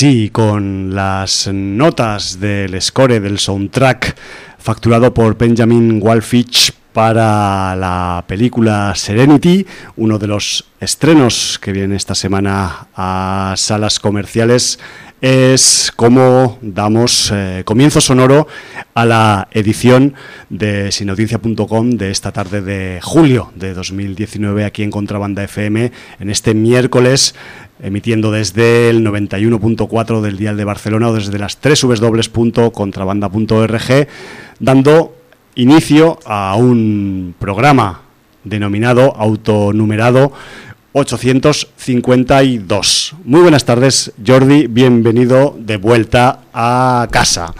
así con las notas del score del soundtrack facturado por Benjamin Wallfitch para la película Serenity, uno de los estrenos que viene esta semana a salas comerciales es cómo damos eh, comienzo sonoro a la edición de sinaudiencia.com de esta tarde de julio de 2019 aquí en Contrabanda FM en este miércoles emitiendo desde el 91.4 del Dial de Barcelona o desde las www.contrabanda.org dando inicio a un programa denominado autonumerado 852. Muy buenas tardes, Jordi, bienvenido de vuelta a casa.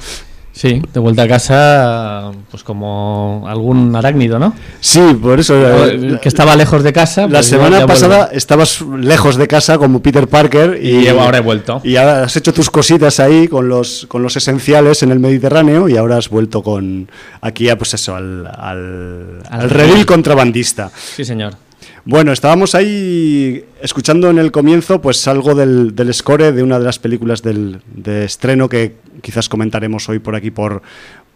Sí, de vuelta a casa, pues como algún arácnido, ¿no? Sí, por eso. Eh, que estaba lejos de casa. la pues semana ya- ya pasada estabas lejos de casa como Peter Parker y, Y ahora he vuelto. Y ahora has hecho tus cositas ahí con los, con los esenciales en el Mediterráneo y ahora has vuelto con aquí a, pues eso, al, al, Al al redil. redil contrabandista. Sí, señor. Bueno, estábamos ahí escuchando en el comienzo pues algo del, del score de una de las películas del, de estreno que quizás comentaremos hoy por aquí por,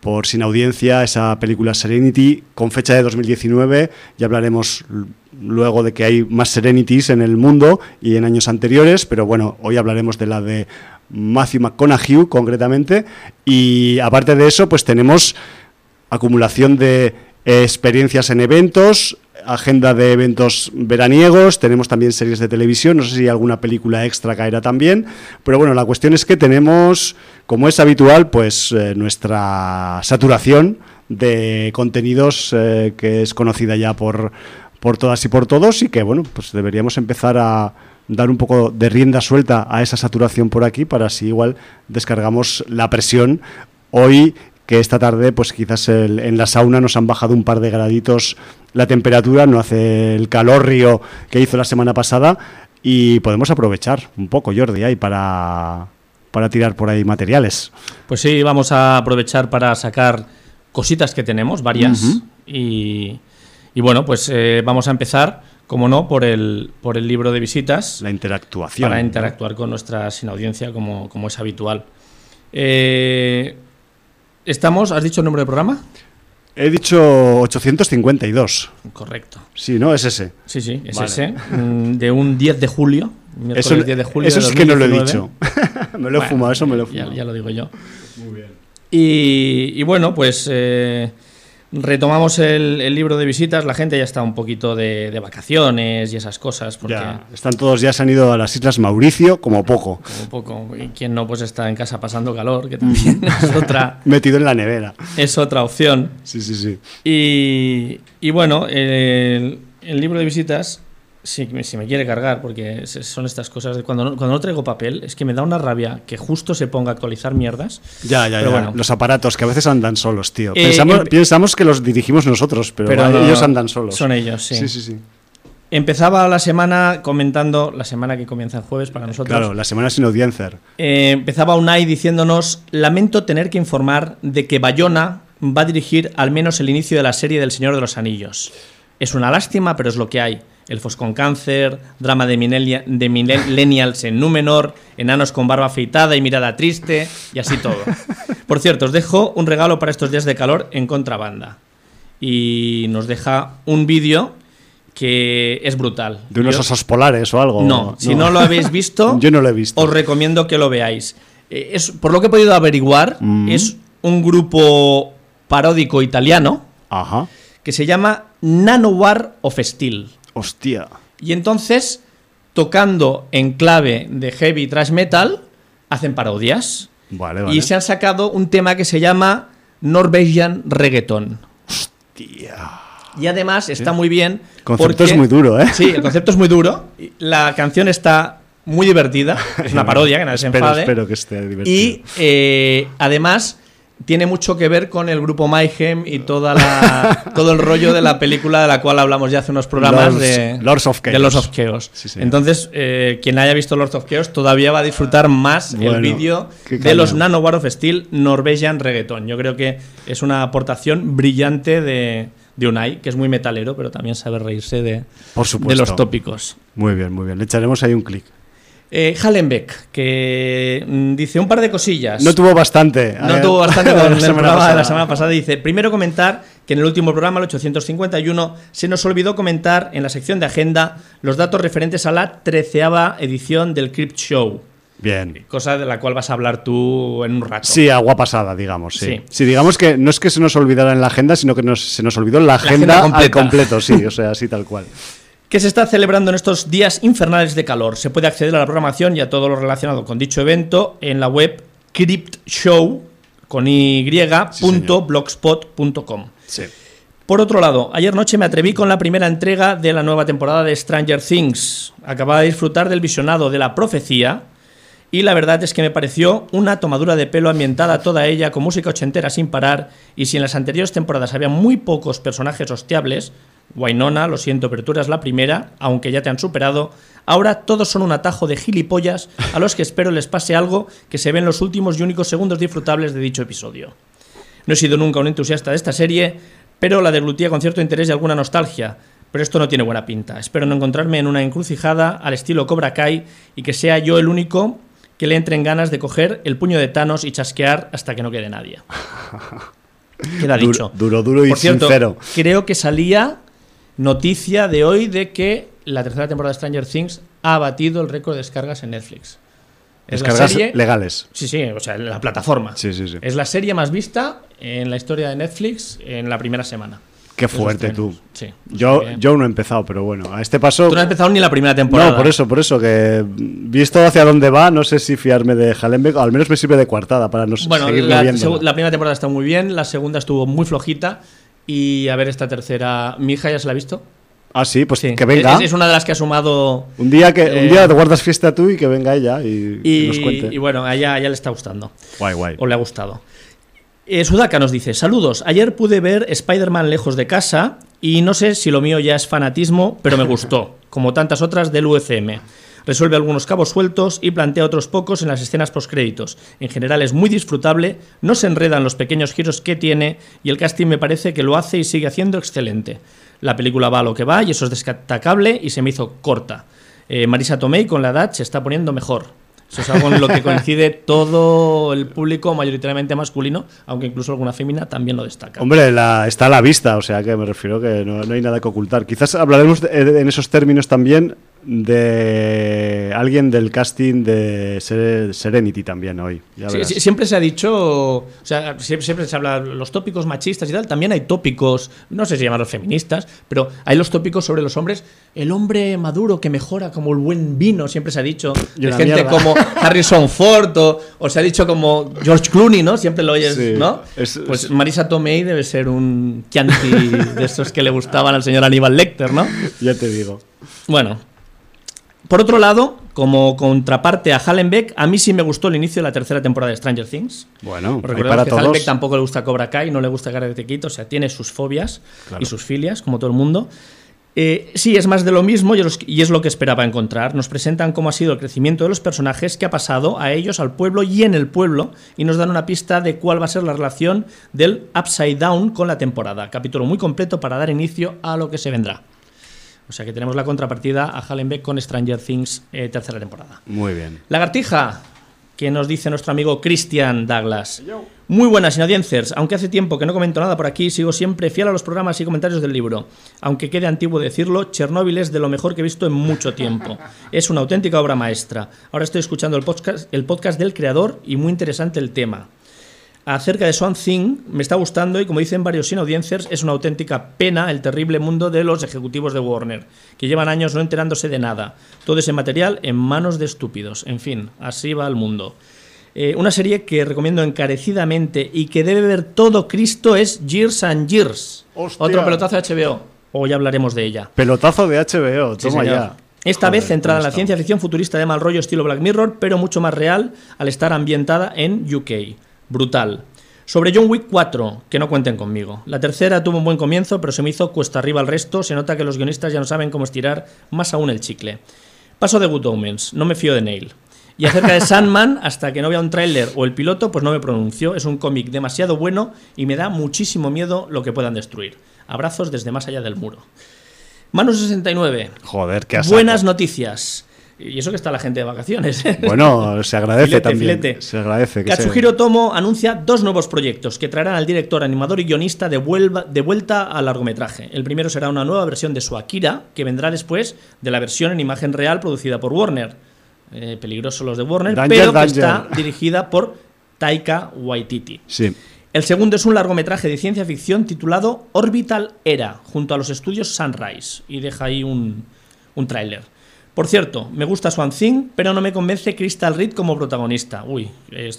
por Sin Audiencia, esa película Serenity con fecha de 2019. Ya hablaremos luego de que hay más Serenities en el mundo y en años anteriores, pero bueno, hoy hablaremos de la de Matthew McConaughey concretamente y aparte de eso pues tenemos acumulación de experiencias en eventos, agenda de eventos veraniegos, tenemos también series de televisión, no sé si alguna película extra caerá también, pero bueno, la cuestión es que tenemos, como es habitual, pues eh, nuestra saturación de contenidos eh, que es conocida ya por, por todas y por todos y que bueno, pues deberíamos empezar a dar un poco de rienda suelta a esa saturación por aquí para así igual descargamos la presión hoy que esta tarde pues quizás el- en la sauna nos han bajado un par de graditos la temperatura, no hace el calor río que hizo la semana pasada y podemos aprovechar un poco Jordi ahí para, para tirar por ahí materiales. Pues sí, vamos a aprovechar para sacar cositas que tenemos, varias. Y, y bueno, pues eh, vamos a empezar, como no, por el, por el libro de visitas. La interactuación. para interactuar con nuestra sin audiencia como, como es habitual. Eh, estamos, ¿has dicho el número de programa? He dicho 852. Correcto. Sí, ¿no? Es ese. Sí, sí, es Vale. ese. mm, De un 10 de julio. Eso, 10 de julio eso de sí que no lo he 2019. dicho. me lo he Bueno, fumado, eso me lo he ya- fumado. Ya, lo digo yo. Y, y bueno, pues eh, retomamos el, el libro de visitas. La gente ya está un poquito de, de vacaciones y esas cosas. Porque Ya, están todos, ya se han ido a las Islas Mauricio, como poco, como poco. Y quien no, pues está en casa pasando calor, que también es otra, metido en la nevera. es otra opción. Sí, sí, sí. Y, y bueno, el, el libro de visitas, si, me- si me quiere cargar, porque son estas cosas de cuando no, cuando no traigo papel, es que me da una rabia que justo se ponga a actualizar mierdas. Ya, ya, Pero ya. bueno. Los aparatos que a veces andan solos, tío. Eh, pensamos, pensamos que los dirigimos nosotros, pero, Pero va, no, ellos andan solos. Son ellos, sí. sí, sí, sí. Empezaba la semana comentando, la semana que comienza el jueves para nosotros. Claro, la semana sin audiencia. Eh, empezaba Unai diciéndonos: Lamento tener que informar de que Bayona va a dirigir al menos el inicio de la serie del Señor de los Anillos. Es una lástima, pero es lo que hay. Elfos con cáncer, drama de, minelia- de millennials en Númenor, enanos con barba afeitada y mirada triste, y así todo. Por cierto, os dejo un regalo para estos días de calor en contrabanda. Y nos deja un vídeo que es brutal. De unos Yo- osos polares o algo. no, si no lo habéis visto, Yo no lo he visto. os recomiendo que lo veáis. Eh, es, por lo que he podido averiguar, Mm. es un grupo paródico italiano Ajá. que se llama Nanowar of Steel. Hostia. Y entonces, tocando en clave de heavy thrash metal, hacen parodias. Vale, vale. Y se han sacado un tema que se llama Norwegian Reggaeton. Tía. Y además está muy bien. El concepto porque- es muy duro, ¿eh? Sí, el concepto es muy duro. La canción está muy divertida. Es una parodia, que nadie se espero, enfade. espero que esté divertido. Y eh, además tiene mucho que ver con el grupo Mayhem y toda la, todo el rollo de la película de la cual hablamos ya hace unos programas Lords- de Lords of de Chaos. Lords of Chaos. Sí, señor. Entonces, eh, quien haya visto Lords of Chaos todavía va a disfrutar más Bueno, el vídeo de los caña. Nanowar of Steel Norwegian Reggaeton. Yo creo que es una aportación brillante de, de Unai, que es muy metalero, pero también sabe reírse de, Por de los tópicos. Muy bien, muy bien. Le echaremos ahí un clic. Eh, Hallenbeck, que mm, dice un par de cosillas. No tuvo bastante. No eh, tuvo bastante con la el semana programa de la pasada. semana pasada. Dice, primero comentar que en el último programa, el 851, se nos olvidó comentar en la sección de agenda los datos referentes a la treceava edición del Crypt Show, Bien. cosa de la cual vas a hablar tú en un rato. Sí, agua pasada, digamos. Sí. Sí. Sí, digamos que no es que se nos olvidara en la agenda, sino que nos- se nos olvidó la agenda agenda, al completo, sí, o sea, así tal cual. Que se está celebrando en estos días infernales de calor. Se puede acceder a la programación y a todo lo relacionado con dicho evento en la web cryptshow con y.blogspot.com. Sí. Por otro lado, ayer noche me atreví con la primera entrega de la nueva temporada de Stranger Things. Acababa de disfrutar del visionado de la profecía y la verdad es que me pareció una tomadura de pelo ambientada toda ella con música ochentera sin parar y si en las anteriores temporadas había muy pocos personajes hostiables, Wynonna, lo siento, pero tú eras la primera, aunque ya te han superado, ahora todos son un atajo de gilipollas a los que espero les pase algo que se ve en los últimos y únicos segundos disfrutables de dicho episodio. No he sido nunca un entusiasta de esta serie, pero la deglutía con cierto interés y alguna nostalgia. Pero esto no tiene buena pinta. Espero no encontrarme en una encrucijada al estilo Cobra Kai y que sea yo el único que le entre en ganas de coger el puño de Thanos y chasquear hasta que no quede nadie. Queda Duro- dicho. duro, duro y Por cierto, sincero. creo que salía noticia de hoy de que la tercera temporada de Stranger Things ha batido el récord de descargas en Netflix. Es la Descargas serie- legales. Sí, sí, o sea, la plataforma. Sí, sí, sí. Es la serie más vista en la historia de Netflix en la primera semana. Qué fuerte tú. Sí. Yo, yo no he empezado, pero bueno, a este paso. Tú no has empezado ni la primera temporada. No, por eso, por eso, que visto hacia dónde va, no sé si fiarme de Hallenbeck, o al menos me sirve de coartada para no Bueno, seguir la, la primera temporada está muy bien, la segunda estuvo muy flojita. Y a ver, esta tercera. ¿Mi hija ya se la ha visto? Ah, sí, pues Sí. que venga. Es, es una de las que ha sumado. Un día que Eh, un día te guardas fiesta tú y que venga ella y, y nos cuente. y bueno, a ella, a ella le está gustando. guay, guay. O le ha gustado. Eh, Sudaka nos dice: Saludos. Ayer pude ver Spider-Man lejos de casa y no sé si lo mío ya es fanatismo, pero me gustó, como tantas otras del UCM. Resuelve algunos cabos sueltos y plantea otros pocos en las escenas postcréditos. En general es muy disfrutable, no se enredan los pequeños giros que tiene y el casting me parece que lo hace y sigue haciendo excelente. La película va a lo que va y eso es destacable y se me hizo corta. Eh, Marisa Tomei con la edad se está poniendo mejor. Eso es algo en lo que coincide todo el público mayoritariamente masculino, aunque incluso alguna fémina también lo destaca. Hombre, la, está a la vista, o sea que me refiero que no, no hay nada que ocultar. Quizás hablaremos de- de- en esos términos también de alguien del casting de Ser- Serenity también hoy. ya Sí, verás. sí, siempre se ha dicho, o sea, siempre, siempre se habla de los tópicos machistas y tal, también hay tópicos, no sé si llamarlos feministas, pero hay los tópicos sobre los hombres, el hombre maduro que mejora como el buen vino, siempre se ha dicho, de gente mierda. como Harrison Ford o, o se ha dicho como George Clooney, ¿no? Siempre lo oyes, Sí, ¿no? es- pues es- Marisa Tomei debe ser un chianti de esos que le gustaban al señor Aníbal Lecter, ¿no? Ya te digo. Bueno, por otro lado, como contraparte a Hallenbeck, a mí sí me gustó el inicio de la tercera temporada de Stranger Things. Bueno, para que todos. Hallenbeck tampoco le gusta Cobra Kai, no le gusta Karate Kid, o sea, tiene sus fobias Claro. y sus filias, como todo el mundo. Eh, sí, es más de lo mismo y es lo que esperaba encontrar. Nos presentan cómo ha sido el crecimiento de los personajes, qué ha pasado a ellos, al pueblo y en el pueblo, y nos dan una pista de cuál va a ser la relación del Upside Down con la temporada. Capítulo muy completo para dar inicio a lo que se vendrá. O sea que tenemos la contrapartida a Hallenbeck con Stranger Things, eh, tercera temporada. Muy bien. Lagartija, que nos dice nuestro amigo Christian Douglas. Muy buenas, audiencers. Aunque hace tiempo que no comento nada por aquí, sigo siempre fiel a los programas y comentarios del libro. Aunque quede antiguo decirlo, Chernóbil es de lo mejor que he visto en mucho tiempo. Es una auténtica obra maestra. Ahora estoy escuchando el podcast, el podcast del creador y muy interesante el tema. Acerca de Swan Thing, me está gustando y como dicen varios sin audiencers, es una auténtica pena el terrible mundo de los ejecutivos de Warner, que llevan años no enterándose de nada. Todo ese material en manos de estúpidos. En fin, así va el mundo. Eh, una serie que recomiendo encarecidamente y que debe ver todo Cristo es Years and Years. ¡Hostia! Otro pelotazo de HBO. O ya hablaremos de ella. Pelotazo de HBO, toma ya. Esta Joder, vez centrada en la ¿cómo ciencia ficción futurista de mal rollo estilo Black Mirror, pero mucho más real al estar ambientada en UK. Brutal. Sobre John Wick 4, que no cuenten conmigo. La tercera tuvo un buen comienzo, pero se me hizo cuesta arriba el resto. Se nota que los guionistas ya no saben cómo estirar más aún el chicle. Paso de Good Omens, no me fío de Neil. Y acerca de Sandman, hasta que no vea un tráiler o el piloto, pues no me pronuncio. Es un cómic demasiado bueno y me da muchísimo miedo lo que puedan destruir. Abrazos desde más allá del muro. Manu 69. Joder, qué. Buenas noticias. Y eso que está la gente de vacaciones. Bueno, se agradece Filete, también. filete. Se agradece. Que Katsuhiro Tomo anuncia dos nuevos proyectos que traerán al director, animador y guionista de, vuelva- de vuelta al largometraje. El primero será una nueva versión de su Akira, que vendrá después de la versión en imagen real producida por Warner. Eh, peligroso los de Warner, Danger, pero que danger. está dirigida por Taika Waititi. Sí. El segundo es un largometraje de ciencia ficción titulado Orbital Era, junto a los estudios Sunrise, y deja ahí un, un tráiler. Por cierto, me gusta Swan Thing, pero no me convence Crystal Reed como protagonista. Uy,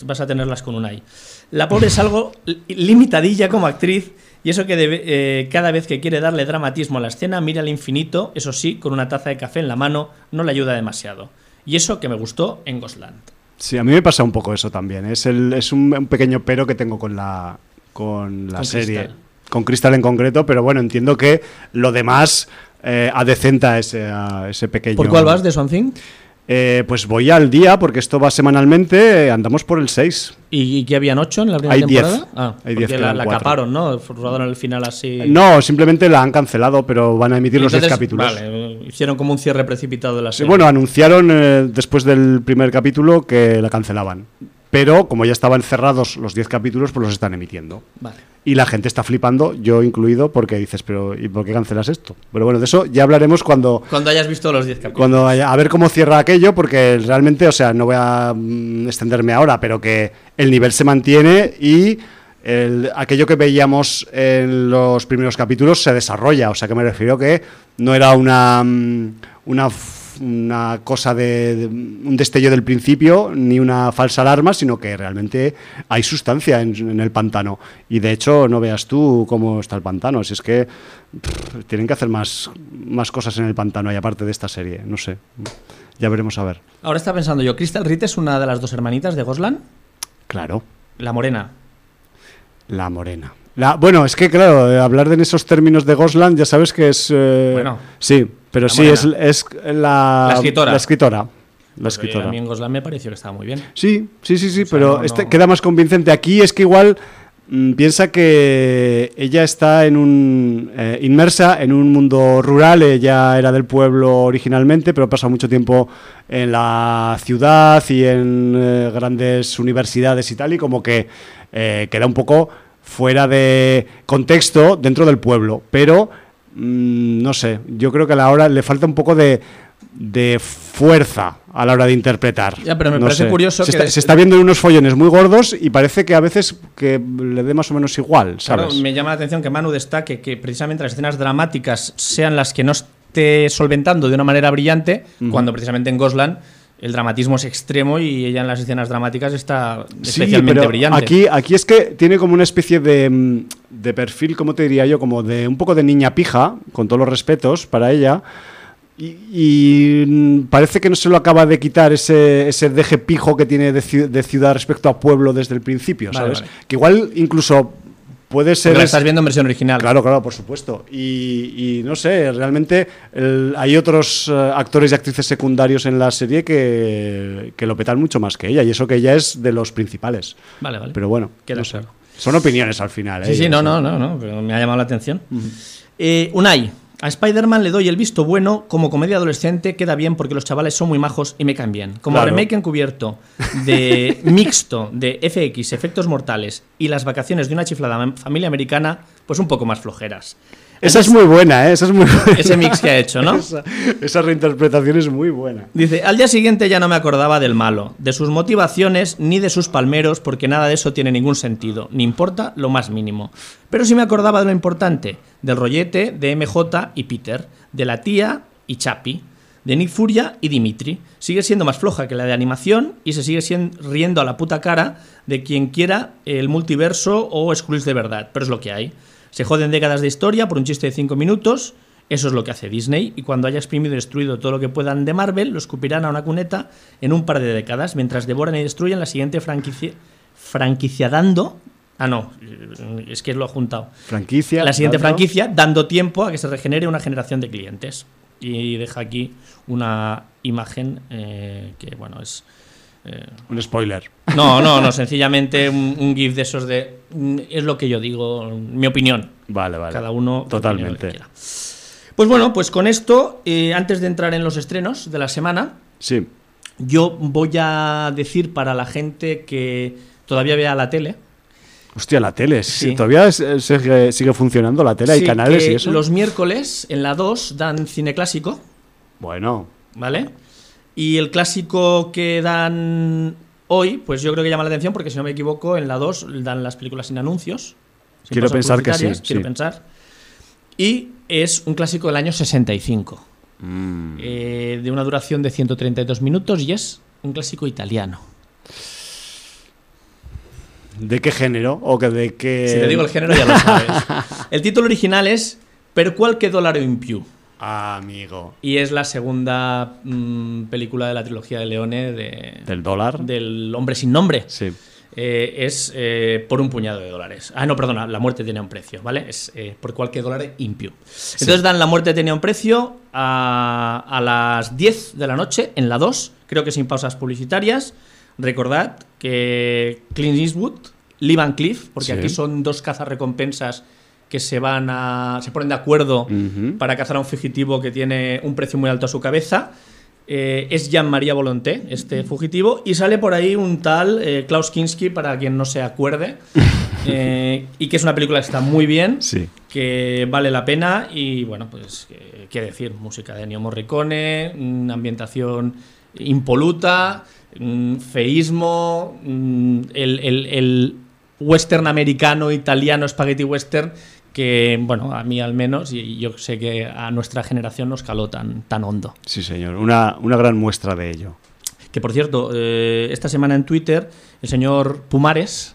vas a tenerlas con Unai. La pobre es algo li- limitadilla como actriz, y eso que debe- eh, cada vez que quiere darle dramatismo a la escena mira al infinito, eso sí, con una taza de café en la mano, no le ayuda demasiado. Y eso que me gustó en Ghostland. Sí, a mí me pasa un poco eso también. Es, el, es un, un pequeño pero que tengo con la, con la Con serie. Crystal. Con Crystal en concreto, pero bueno, entiendo que lo demás eh, adecenta ese, a ese pequeño. ¿Por cuál vas de Swan Thing? Eh, pues voy al día, porque esto va semanalmente, eh, andamos por el 6. ¿Y, y qué habían ocho en la primera Hay diez. temporada? Ah, Hay porque diez, la, quedan la cuatro. caparon, ¿no? Rodaron el final así. No, simplemente la han cancelado, pero van a emitir los 10 Entonces, capítulos. Vale, hicieron como un cierre precipitado de la Sí, serie. bueno, anunciaron eh, después del primer capítulo que la cancelaban. Pero como ya estaban cerrados los 10 capítulos, pues los están emitiendo. Vale. Y la gente está flipando, yo incluido, porque dices, pero ¿y por qué cancelas esto? Pero bueno, de eso ya hablaremos cuando, Cuando hayas visto los 10 capítulos. cuando haya- a ver cómo cierra aquello, porque realmente, o sea, no voy a mm, extenderme ahora, pero que el nivel se mantiene y el- aquello que veíamos en los primeros capítulos se desarrolla. O sea, que me refiero que no era una, mm, una, una cosa de, de- un destello del principio ni una falsa alarma, sino que realmente hay sustancia en, en el pantano. Y de hecho, no veas tú cómo está el pantano. Si es que pff, tienen que hacer más, más cosas en el pantano, y aparte de esta serie. No sé. Ya veremos a ver. Ahora está pensando yo, Crystal Reed es una de las dos hermanitas de Goslan, Claro, la morena. la morena. La, bueno, es que claro, hablar de en esos términos de Gosland ya sabes que es... eh, Bueno. sí, pero La sí, es, es la, La escritora. La escritora. La Pues, oye, escritora. a mí en Goslan me pareció que estaba muy bien. Sí, sí, sí, sí, O sea, pero no, este no. queda más convincente. Aquí es que igual mm, piensa que ella está en un eh, inmersa en un mundo rural. Ella era del pueblo originalmente, pero pasa mucho tiempo en la ciudad y en eh, grandes universidades y tal, y como que eh, queda un poco fuera de contexto dentro del pueblo. Pero mm, no sé, yo creo que a la hora le falta un poco de de fuerza a la hora de interpretar. Ya, pero me No parece sé. curioso se que- Está, se está viendo en unos follones muy gordos y parece que a veces que le dé más o menos igual, ¿sabes? Claro, me llama la atención que Manu destaque que precisamente las escenas dramáticas sean las que no esté solventando de una manera brillante, cuando precisamente en Goslan el dramatismo es extremo y ella en las escenas dramáticas está Sí, especialmente pero brillante. Aquí, aquí es que tiene como una especie de, mm, de perfil, ¿cómo te diría yo? Como de un poco de niña pija, con todos los respetos para ella. Y, y, mm, parece que no se lo acaba de quitar ese, ese deje pijo que tiene de, de ciudad respecto a pueblo desde el principio, Vale, ¿sabes? vale. Que igual incluso puede ser... Porque la es- estás viendo en versión original. Claro, claro, por supuesto. Y, y no sé, realmente el- hay otros eh, actores y actrices secundarios en la serie que, que lo petan mucho más que ella, y eso que ella es de los principales. Vale, vale. Pero bueno, Queda no sé. claro. Son opiniones al final. Sí, ¿eh? sí, no, no, no, no, pero me ha llamado la atención. Eh, Unai, a Spider-Man le doy el visto bueno, como comedia adolescente queda bien porque los chavales son muy majos y me caen bien. Como Claro. remake encubierto de mixto de FX, efectos mortales y las vacaciones de una chiflada familia americana, pues un poco más flojeras. Esa es muy buena, ¿eh? Esa es muy buena. Ese mix que ha hecho, ¿no? Esa, esa reinterpretación es muy buena. Dice, al día siguiente ya no me acordaba del malo, de sus motivaciones ni de sus palmeros, porque nada de eso tiene ningún sentido, ni importa lo más mínimo. Pero sí me acordaba de lo importante, del rollete de MJ y Peter, de la tía y Chapi, de Nick Furia y Dimitri. Sigue siendo más floja que la de animación y se sigue riendo a la puta cara de quien quiera el multiverso o Skrulls de verdad, pero es lo que hay. Se joden décadas de historia por un chiste de 5 minutos, eso es lo que hace Disney, y cuando haya exprimido y destruido todo lo que puedan de Marvel, lo escupirán a una cuneta en un par de décadas, mientras devoran y destruyen la siguiente franquicia, franquiciadando... Ah, no, es que lo ha juntado. Franquicia. La siguiente dando- franquicia, dando tiempo a que se regenere una generación de clientes. Y deja aquí una imagen eh, que, bueno, es... eh, Un spoiler. no, no, no, sencillamente un, un GIF de esos de... Es lo que yo digo, mi opinión. Vale, vale. Cada uno Totalmente. quiera. Pues bueno, pues con esto, eh, antes de entrar en los estrenos de la semana, Sí. Yo voy a decir para la gente que todavía vea la tele. Hostia, la tele. Sí. ¿Todavía eh, sigue, sigue funcionando la tele? ¿Hay canales que y eso? Los miércoles en la 2 dan cine clásico, Bueno, ¿vale? Y el clásico que dan hoy, pues yo creo que llama la atención porque si no me equivoco, en la 2 dan las películas sin anuncios. sin Quiero pensar que sí, Quiero sí. pensar. Y es un clásico del año 65. mm, eh, de una duración de 132 minutos y es un clásico italiano. ¿de qué género? ¿O que de qué...? Si te digo el género ya lo sabes. El título original es Per qualche dollaro in più amigo. y es la segunda mm, película de la trilogía de Leone de- ¿Del dólar? del hombre sin nombre. Sí. Eh, es eh, por un puñado de dólares. Ah, no, perdona, la muerte tenía un precio, ¿vale? Es eh, por cualquier dólar impio. Entonces dan la muerte tenía un precio a, a las 10 de la noche en la 2, creo que sin pausas publicitarias. Recordad que Clint Eastwood, Lee Van Cleef, porque Sí. aquí son dos cazarrecompensas que se van a. se ponen de acuerdo para cazar a un fugitivo que tiene un precio muy alto a su cabeza. Eh, es Jean-Maria Volonté, este fugitivo, y sale por ahí un tal eh, Klaus Kinski, para quien no se acuerde, eh, y que es una película que está muy bien, Sí. que vale la pena, y bueno, pues, qué decir, música de Ennio Morricone, mm, ambientación impoluta, mm, feísmo, mm, el, el- el western americano, italiano, spaghetti western, que, bueno, a mí al menos, y yo sé que a nuestra generación nos caló tan, tan hondo. Sí, señor. Una, una gran muestra de ello. Que por cierto, eh, esta semana en Twitter, el señor Pumares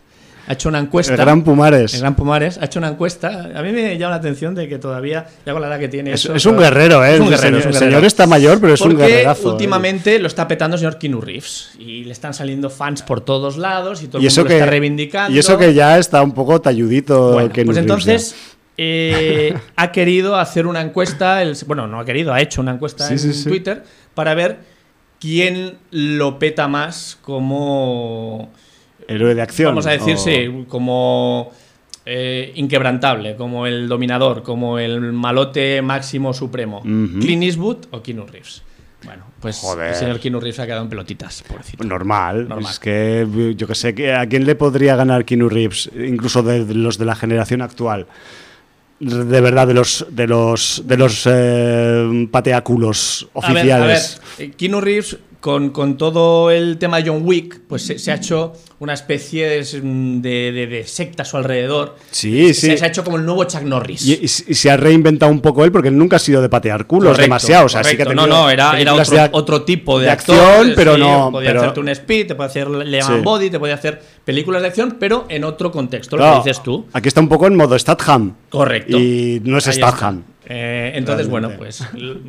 ha hecho una encuesta. El gran Pumares. El gran Pumares ha hecho una encuesta. A mí me llama la atención de que todavía, ya con la edad que tiene. Es, eso, es un guerrero, ¿eh? Es un El guerrero, señor, es un el señor está mayor, pero es un Porque guerrerazo. ¿eh? últimamente lo está petando el señor Keanu Reeves. Y le están saliendo fans por todos lados y todo el y eso mundo que, lo está reivindicando. Y eso que ya está un poco talludito. Bueno, Keanu pues Reeves, entonces eh, ha querido hacer una encuesta, el- bueno, no ha querido, ha hecho una encuesta Sí, en sí, sí. Twitter para ver quién lo peta más como. Héroe de acción. vamos a decir, o- sí, como eh, inquebrantable, como el dominador, como el malote máximo supremo. Ujú. Clint Eastwood o Keanu Reeves. Bueno, pues Joder. el señor Keanu Reeves ha quedado en pelotitas, pobrecito. Normal. Normal. Es que yo que sé, ¿a quién le podría ganar Keanu Reeves? Incluso de, los de la generación actual. De verdad, de los de los de los eh, pateáculos A ver, oficiales. A ver, eh, Keanu Reeves, con, con todo el tema de John Wick, pues se, se ha hecho una especie de, de- de- de secta a su alrededor. Sí, sí. Se, ha hecho como el nuevo Chuck Norris. Y, y- y se ha reinventado un poco él porque él nunca ha sido de patear culos Correcto, demasiado. O sea, sí que ha no, no, era, era otro, de otro tipo de, actor, acción, pero sí, no- Podía pero- hacerte un speed, te podía hacer Le Sí. Body, te podía hacer películas de acción, pero en otro contexto, lo que dices tú. Aquí está un poco en modo Statham. Correcto. Y no es Ahí está. Eh, entonces, bueno, pues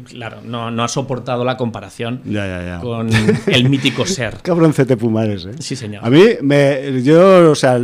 claro, no, no ha soportado la comparación Ya, ya, ya. con el mítico ser. Cabroncete Pumares, ¿eh? Sí, señor. A mí, me, yo, o sea,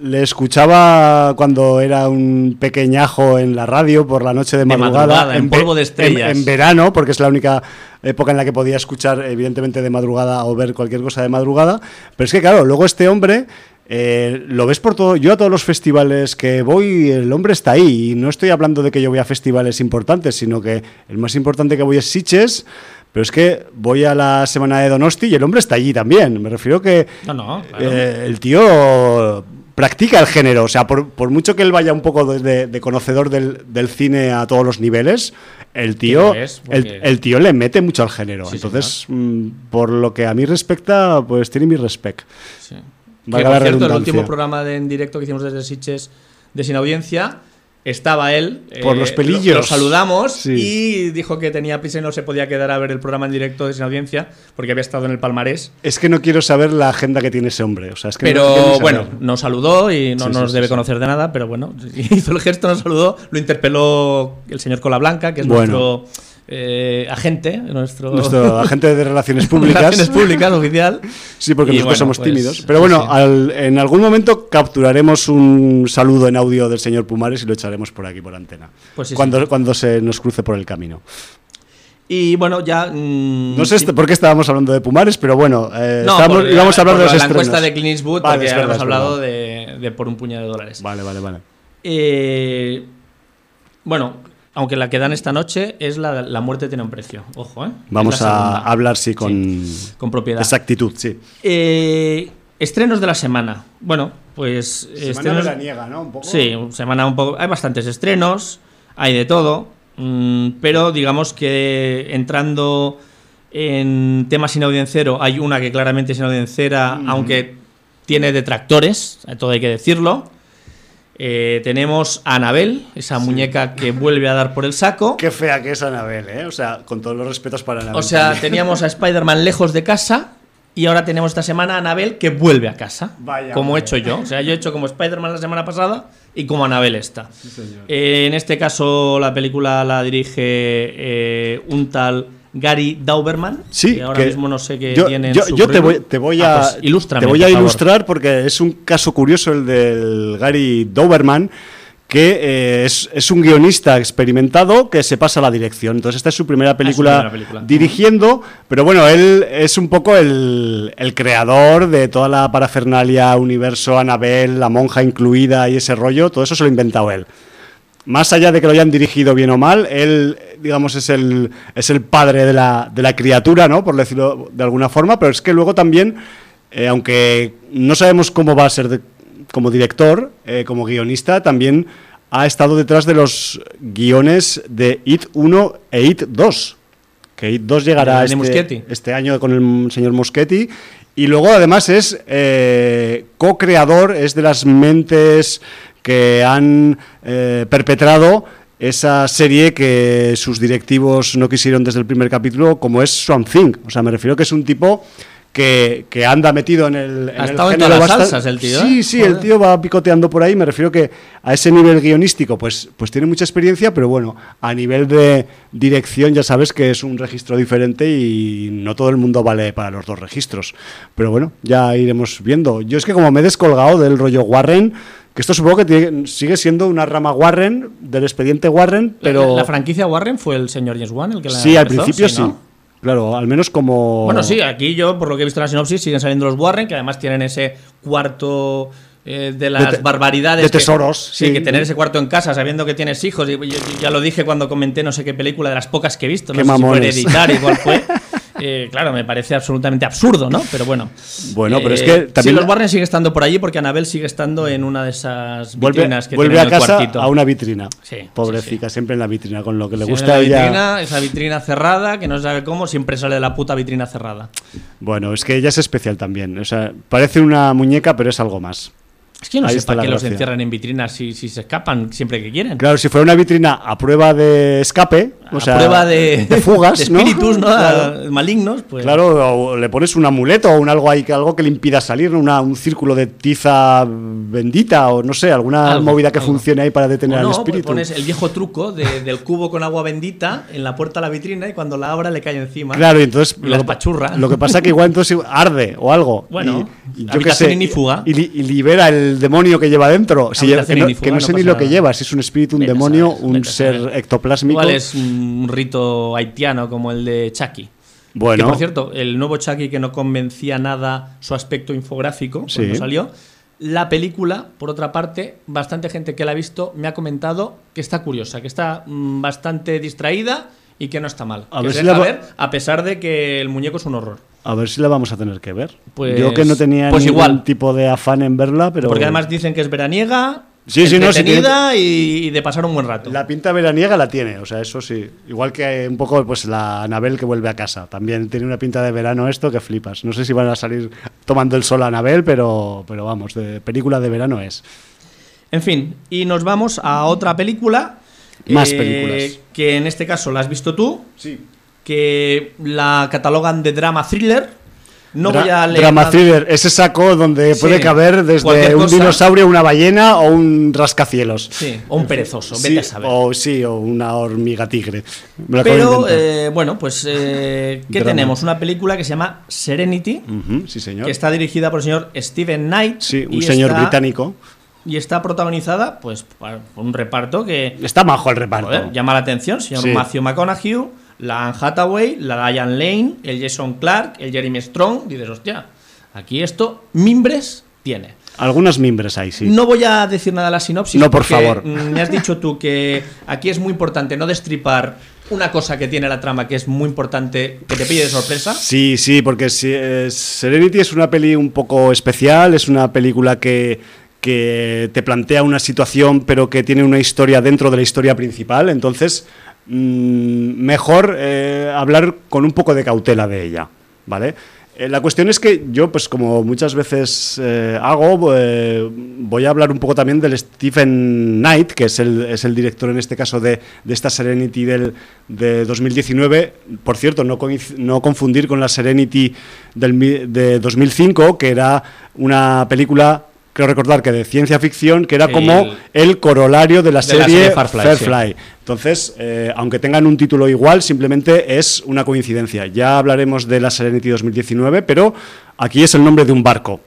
le escuchaba cuando era un pequeñajo en la radio por la noche de madrugada. madrugada, en polvo de estrellas. En, en verano, porque es la única época en la que podía escuchar, evidentemente, de madrugada o ver cualquier cosa de madrugada. Pero es que, claro, luego este hombre. Eh, lo ves por todo. Yo a todos los festivales que voy, el hombre está ahí. Y no estoy hablando de que yo voy a festivales importantes, sino que el más importante que voy es Sitges. Pero es que voy a la semana de Donosti y el hombre está allí también. Me refiero que No, no, claro. eh, el tío practica el género. O sea, por, por mucho que él vaya un poco de, de- de conocedor del, del cine a todos los niveles, el tío, es, el, porque- el tío le mete mucho al género. Sí, Entonces, mm, por lo que a mí respecta, pues tiene mi respect. Sí. Que, por cierto, el último programa de, en directo que hicimos desde Siches de Sin Audiencia, estaba él. Por eh, los lo- pelillos. Lo, saludamos Sí. y dijo que tenía prisa y no se podía quedar a ver el programa en directo de Sin Audiencia porque había estado en el Palmarés. Es que no quiero saber la agenda que tiene ese hombre. O sea, es que Pero bueno, nos saludó y no Sí, nos sí, debe conocer de nada, pero bueno, hizo el gesto, nos saludó, lo interpeló el señor Colablanca, que es Bueno. nuestro eh, agente, nuestro, Nuestro agente de relaciones públicas. Relaciones públicas oficial. Sí, porque Y nosotros bueno, somos pues, tímidos. Pero bueno, sí. al- en algún momento capturaremos un saludo en audio del señor Pumares y lo echaremos por aquí, por antena. Pues sí, cuando, cuando se nos cruce por el camino. Y bueno, ya. mm, No sé sí. este- por qué estábamos hablando de Pumares, pero bueno, eh, No, estábamos- por- íbamos a hablar de los la estrenos. encuesta de Clint Eastwood, Vale, porque es hablado de por un puñado de dólares. Vale, vale, vale. Eh, bueno, aunque la que dan esta noche es la, la muerte tiene un precio. Ojo, ¿eh? Vamos a hablar, sí, con, con propiedad. exactitud, sí. Eh, estrenos de la semana. Bueno, pues estrenos- ¿no? Un poco. Sí, semana un poco. Hay bastantes estrenos, hay de todo, mm, pero digamos que entrando en temas sin audiencero, hay una que claramente es sin audiencera, aunque tiene detractores, todo hay que decirlo. Eh, tenemos a Anabel, esa muñeca que vuelve a dar por el saco. Qué fea que es Anabel, ¿eh? O sea, con todos los respetos para Anabel. O sea, también. teníamos a Spider-Man lejos de casa y ahora tenemos esta semana a Anabel que vuelve a casa. Vaya, como he hecho yo. O sea, yo he hecho como Spider-Man la semana pasada y como Anabel esta. Eh, en este caso, la película la dirige eh, un tal Gary Dauberman. Sí, que ahora que mismo no sé qué yo, tiene en yo- su yo te voy, currículum. te voy Ah, a, pues te voy a por favor. ilustrar porque es un caso curioso el del Gary Doberman que eh, es, es un guionista experimentado que se pasa a la dirección. Entonces esta es su primera película, primera película. dirigiendo, pero bueno, él es un poco el, el creador de toda la parafernalia, universo, Anabel, la monja incluida y ese rollo, todo eso se lo ha inventado él. Más allá de que lo hayan dirigido bien o mal, él, digamos, es el, es el padre de la, de la criatura, ¿no? Por decirlo de alguna forma, pero es que luego también, eh, aunque no sabemos cómo va a ser de- como director, eh, como guionista, también ha estado detrás de los guiones de It 1 e It 2. Que It 2 llegará este, este año con el señor Moschetti. Y luego además es eh, co-creador, es de las mentes que han eh, perpetrado esa serie que sus directivos no quisieron desde el primer capítulo, como es Swamp Thing. O sea, me refiero que es un tipo que, que anda metido en el, en Ha el estado en todas las salsas el tío, Sí, ¿eh? sí, Joder. el tío va picoteando por ahí. Me refiero que a ese nivel guionístico, pues, pues tiene mucha experiencia, pero bueno, a nivel de dirección ya sabes que es un registro diferente y no todo el mundo vale para los dos registros. Pero bueno, ya iremos viendo. Yo es que como me he descolgado del rollo Warren, que esto supongo que tiene- sigue siendo una rama Warren, del expediente Warren, pero... La, la franquicia Warren fue el señor James Wan el que la sí, al principio sí. ¿no? Claro, al menos como... Bueno, sí, aquí yo, por lo que he visto en la sinopsis, siguen saliendo los Warren, que además tienen ese cuarto eh, de las De barbaridades. de que- tesoros, sí, sí. que tener ese cuarto en casa sabiendo que tienes hijos. Y, yo- yo ya lo dije cuando comenté no sé qué película de las pocas que he visto, no Qué sé si fue. Hereditario, igual fue. Eh, claro, me parece absolutamente absurdo, ¿no? Pero bueno. Bueno, pero es Eh, que sí, también- los Warren sigue estando por allí porque Anabel sigue estando en una de esas Vuelve, vitrinas que vuelve tiene a en el casa cuartito. a una vitrina. Sí, sí, Pobrecita, siempre en la vitrina, con lo que le gusta a ella. vitrina, esa vitrina cerrada, que no sabe cómo, siempre sale de la puta vitrina cerrada. Bueno, es que ella es especial también. O sea, parece una muñeca, pero es algo más. Es que no Ahí sé para qué los encierran en vitrinas si, si se escapan siempre que quieren. Claro, si fuera una vitrina a prueba de escape, o a sea, prueba de, de fugas, de ¿no? espíritus, ¿no? Claro. malignos, pues. Claro, o le pones un amuleto o un algo ahí, que algo que le impida salir, ¿no? una, un círculo de tiza bendita o no sé, alguna Algo, movida que algo. funcione ahí para O detener no, al pues espíritu. pones el viejo truco de- del cubo con agua bendita en la puerta de la vitrina y cuando la abra le cae encima. Claro, y entonces Y la espachurra. Lo que pasa que igual entonces arde o algo. Bueno, y, y yo habitación sé. Y, y libera el demonio que lleva dentro. Si lleva- Habitación que, no, ignífuga, que no no sé ni lo que lleva, si es un espíritu, un Vete demonio, un ser saber. ectoplásmico. Igual es un rito haitiano como el de Chucky. Bueno, Que por cierto, el nuevo Chucky que no convencía nada su aspecto infográfico cuando Sí. salió. La película, por otra parte, bastante gente que la ha visto me ha comentado que está curiosa, que está mm, bastante distraída y que no está mal. A que ver si la ver, a pesar de que el muñeco es un horror. a ver si la vamos a tener que ver. Pues- yo que no tenía pues ningún igual. tipo de afán en verla, pero. Porque además dicen que es veraniega, Sí, sí, no, y, y de pasar un buen rato. La pinta veraniega la tiene, o sea, eso sí. Igual que un poco pues la Anabel que vuelve a casa. También tiene una pinta de verano esto que flipas. No sé si van a salir tomando el sol a Anabel, pero, pero vamos, de película de verano es. En fin, y nos vamos a otra película. Eh, Más películas. Que en este caso la has visto tú, Sí. que la catalogan de drama thriller. No Dra- voy a leer. Drama nada- thriller, ese saco donde Sí, puede caber desde cualquier un cosa. dinosaurio, una ballena o un rascacielos. Sí, o un perezoso, vete Sí, a saber. o sí, o una hormiga tigre. Pero, eh, bueno, pues, eh, ¿qué Drama. tenemos? Una película que se llama Serenity, sí, señor. que está dirigida por el señor Steven Knight. Sí, un y señor está- británico. Y está protagonizada, pues, por un reparto que Está majo el reparto. Joder, llama la atención, señor Sí. Matthew McConaughey, la Anne Hathaway, la Diane Lane, el Jason Clark, el Jeremy Strong. Dices, hostia, aquí esto, mimbres tiene. Algunas mimbres hay, sí. No voy a decir nada de la sinopsis. No, por favor. Me has dicho tú que aquí es muy importante no destripar una cosa que tiene la trama que es muy importante, que te pille de sorpresa. Sí, sí, porque eh, Serenity es una peli un poco especial, es una película que, que te plantea una situación pero que tiene una historia dentro de la historia principal, entonces mm, mejor eh, hablar con un poco de cautela de ella, ¿vale? Eh, la cuestión es que yo, pues como muchas veces eh, hago, voy a hablar un poco también del Stephen Knight, que es el, es el director en este caso de, de esta Serenity del, de 2019. Por cierto, no, no confundir con la Serenity del, de 2005, que era una película, creo recordar que de ciencia ficción, que era como El- el corolario de la de serie, serie Firefly, Firefly. Entonces, eh, aunque tengan un título igual, simplemente es una coincidencia. Ya hablaremos de la Serenity 2019, pero aquí es el nombre de un barco,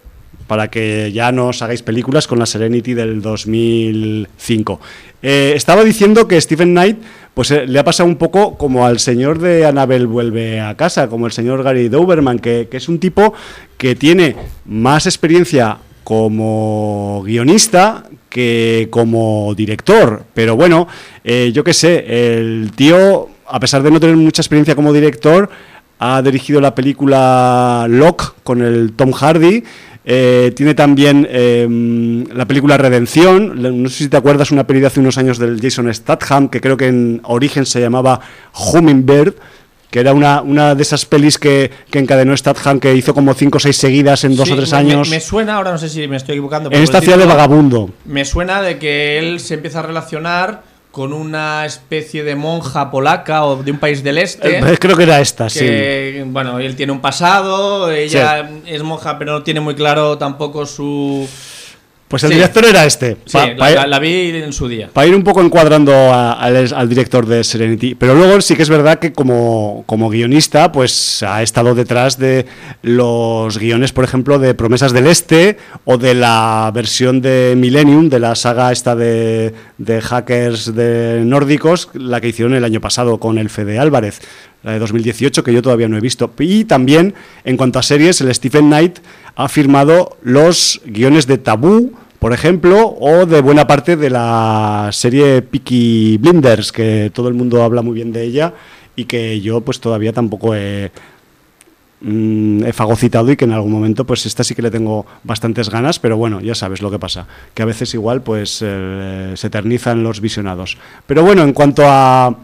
para que ya no os hagáis películas con la Serenity del 2005. Eh, estaba diciendo que Stephen Knight pues, eh, le ha pasado un poco como al señor de Annabelle vuelve a casa, como el señor Gary Doberman, que, que es un tipo que tiene más experiencia como guionista que como director. Pero bueno, eh, yo qué sé, el tío, a pesar de no tener mucha experiencia como director, ha dirigido la película Lock con el Tom Hardy. eh, tiene también eh, la película Redención. No sé si te acuerdas, una peli de hace unos años del Jason Statham, que creo que en origen se llamaba Hummingbird, que era una, una de esas pelis que, que encadenó Statham, que hizo como cinco o seis seguidas en dos Sí, o tres me- me- años. Me, suena, ahora no sé si me estoy equivocando. en esta ciudad de vagabundo. Me suena de que él se empieza a relacionar con una especie de monja polaca o de un país del este. Eh, Creo que era esta, sí. bueno, él tiene un pasado, ella es monja, pero no tiene muy claro tampoco su... Pues el sí. director era este. Sí, la, la- la vi en su día. Para ir un poco encuadrando a- al, al director de Serenity. Pero luego sí que es verdad que como, como guionista, pues ha estado detrás de los guiones, por ejemplo, de Promesas del Este o de la versión de Millennium, de la saga esta de, de hackers de nórdicos, la que hicieron el año pasado con el Fede Álvarez, la de 2018, que yo todavía no he visto. Y también, en cuanto a series, el Stephen Knight ha firmado los guiones de Tabú, por ejemplo, o de buena parte de la serie Peaky Blinders, que todo el mundo habla muy bien de ella y que yo pues todavía tampoco he, mm, fagocitado y que en algún momento pues esta sí que le tengo bastantes ganas, pero bueno, ya sabes lo que pasa, que a veces igual pues eh, se eternizan los visionados. Pero bueno, en cuanto a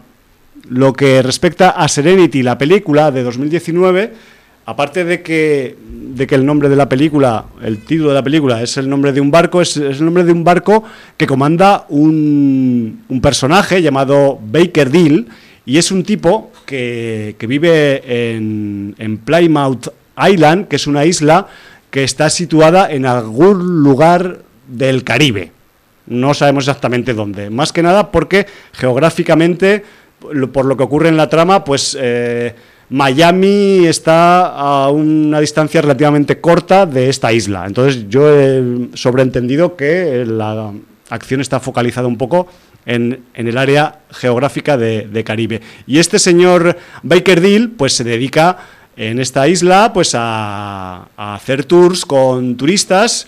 lo que respecta a Serenity, la película de 2019, aparte de que, de que el nombre de la película, el título de la película es el nombre de un barco, es, el nombre de un barco que comanda un, un personaje llamado Baker Deal y es un tipo que, que vive en, en Plymouth Island, que es una isla que está situada en algún lugar del Caribe. No sabemos exactamente dónde. Más que nada porque geográficamente, por lo que ocurre en la trama, pues eh, Miami está a una distancia relativamente corta de esta isla. Entonces yo he sobreentendido que la acción está focalizada un poco en, el área geográfica de, de Caribe. Y este señor Baker Deal pues se dedica en esta isla pues a, a hacer tours con turistas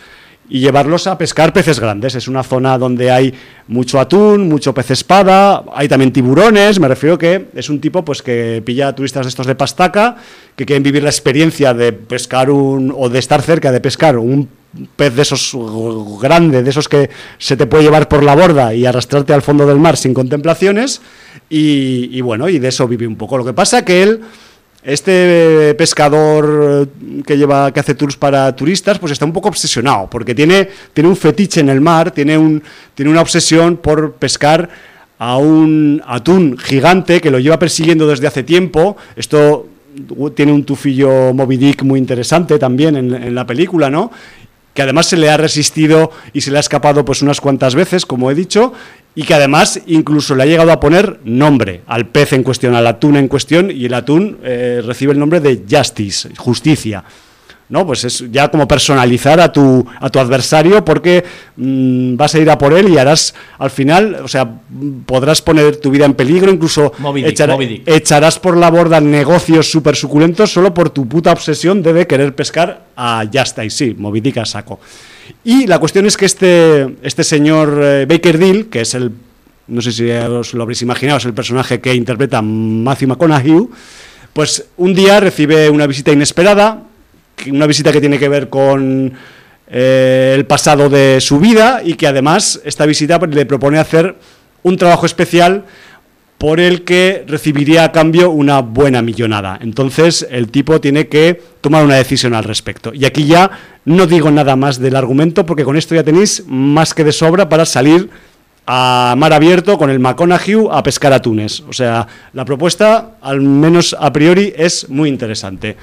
y llevarlos a pescar peces grandes. Es una zona donde hay mucho atún, mucho pez espada, hay también tiburones, me refiero que es un tipo pues que pilla turistas de estos de pastaca que quieren vivir la experiencia de pescar un o de estar cerca de pescar un pez de esos grande, de esos que se te puede llevar por la borda y arrastrarte al fondo del mar sin contemplaciones y, y bueno, y de eso vive un poco. Lo que pasa que él este pescador eh, que lleva que hace tours para turistas pues está un poco obsesionado porque tiene tiene un fetiche en el mar tiene un tiene una obsesión por pescar a un atún gigante que lo lleva persiguiendo desde hace tiempo. Esto uh, tiene un tufillo Moby Dick muy interesante también en, en la película no que además se le ha resistido y se le ha escapado pues unas cuantas veces, como he dicho, y que además incluso le ha llegado a poner nombre al pez en cuestión, al atún en cuestión, y el atún eh, recibe el nombre de Justice, justicia. ¿No? Pues es ya como personalizar a tu, a tu adversario porque mm, vas a ir a por él y harás al final, o sea, podrás poner tu vida en peligro, incluso echar- echarás por la borda negocios súper suculentos solo por tu puta obsesión de querer pescar a Justice, sí, Moby Dick a saco. Y la cuestión es que este, este señor eh, Baker Deal, que es el, no sé si os lo habréis imaginado, es el personaje que interpreta Matthew McConaughey, pues un día recibe una visita inesperada, una visita que tiene que ver con eh, el pasado de su vida y que además esta visita le propone hacer un trabajo especial por el que recibiría a cambio una buena millonada. Entonces el tipo tiene que tomar una decisión al respecto. Y aquí ya no digo nada más del argumento porque con esto ya tenéis más que de sobra para salir a mar abierto con el McConaughey a pescar atunes. O sea, la propuesta, al menos a priori, es muy interesante.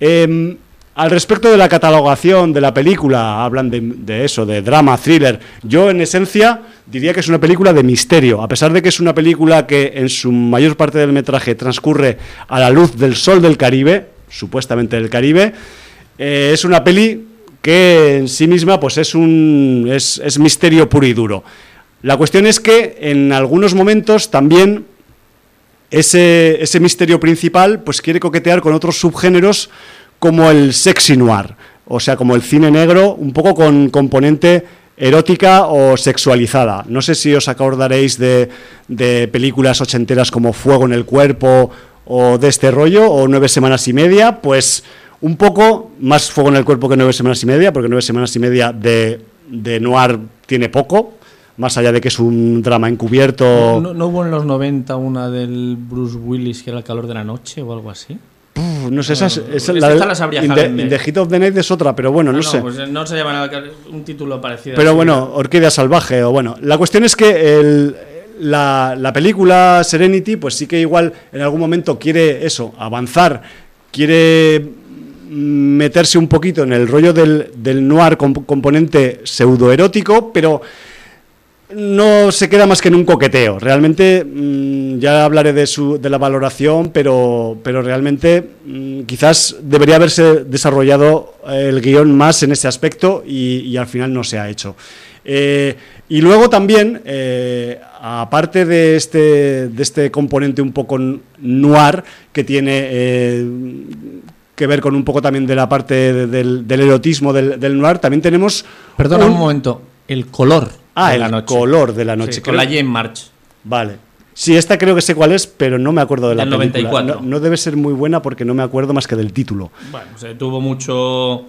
Em, al respecto de la catalogación de la película, hablan de, eso, de drama, thriller. Yo, en esencia, diría que es una película de misterio. A pesar de que es una película que en su mayor parte del metraje transcurre a la luz del sol del Caribe, supuestamente del Caribe, eh, es una peli que en sí misma pues es, un, es, es misterio puro y duro. La cuestión es que en algunos momentos también ese, ese misterio principal pues quiere coquetear con otros subgéneros como el sexy noir, o sea, como el cine negro, un poco con componente erótica o sexualizada. No sé si os acordaréis de, de, películas ochenteras como Fuego en el Cuerpo o de este rollo, o Nueve Semanas y Media, pues un poco más Fuego en el Cuerpo que Nueve Semanas y Media, porque Nueve Semanas y Media de, de noir tiene poco, más allá de que es un drama encubierto. ¿No, ¿No, hubo en los 90 una del Bruce Willis que era El calor de la noche o algo así? No sé, esa, es, la, de, the, Hit of the Night es otra, pero bueno, no, sé. Pues no se llama un título parecido. Pero bueno, Orquídea Salvaje, o bueno. La cuestión es que el, la, la, película Serenity, pues sí que igual en algún momento quiere eso, avanzar, quiere meterse un poquito en el rollo del, del noir con componente pseudoerótico, pero no se queda más que en un coqueteo. Realmente, mm, ya hablaré de, su, de la valoración, pero, pero realmente mm, quizás debería haberse desarrollado el guion más en ese aspecto y, al final no se ha hecho. Eh, y luego también, eh, aparte de este, de este componente un poco noir que tiene... Eh, que ver con un poco también de la parte del, erotismo del, noir, también tenemos... Perdona un momento, el color Ah, el color de la noche. con la Jane March. Vale. Sí, esta creo que sé cuál es, pero no me acuerdo de la película. 94. No, debe ser muy buena porque no me acuerdo más que del título. Bueno, se tuvo mucho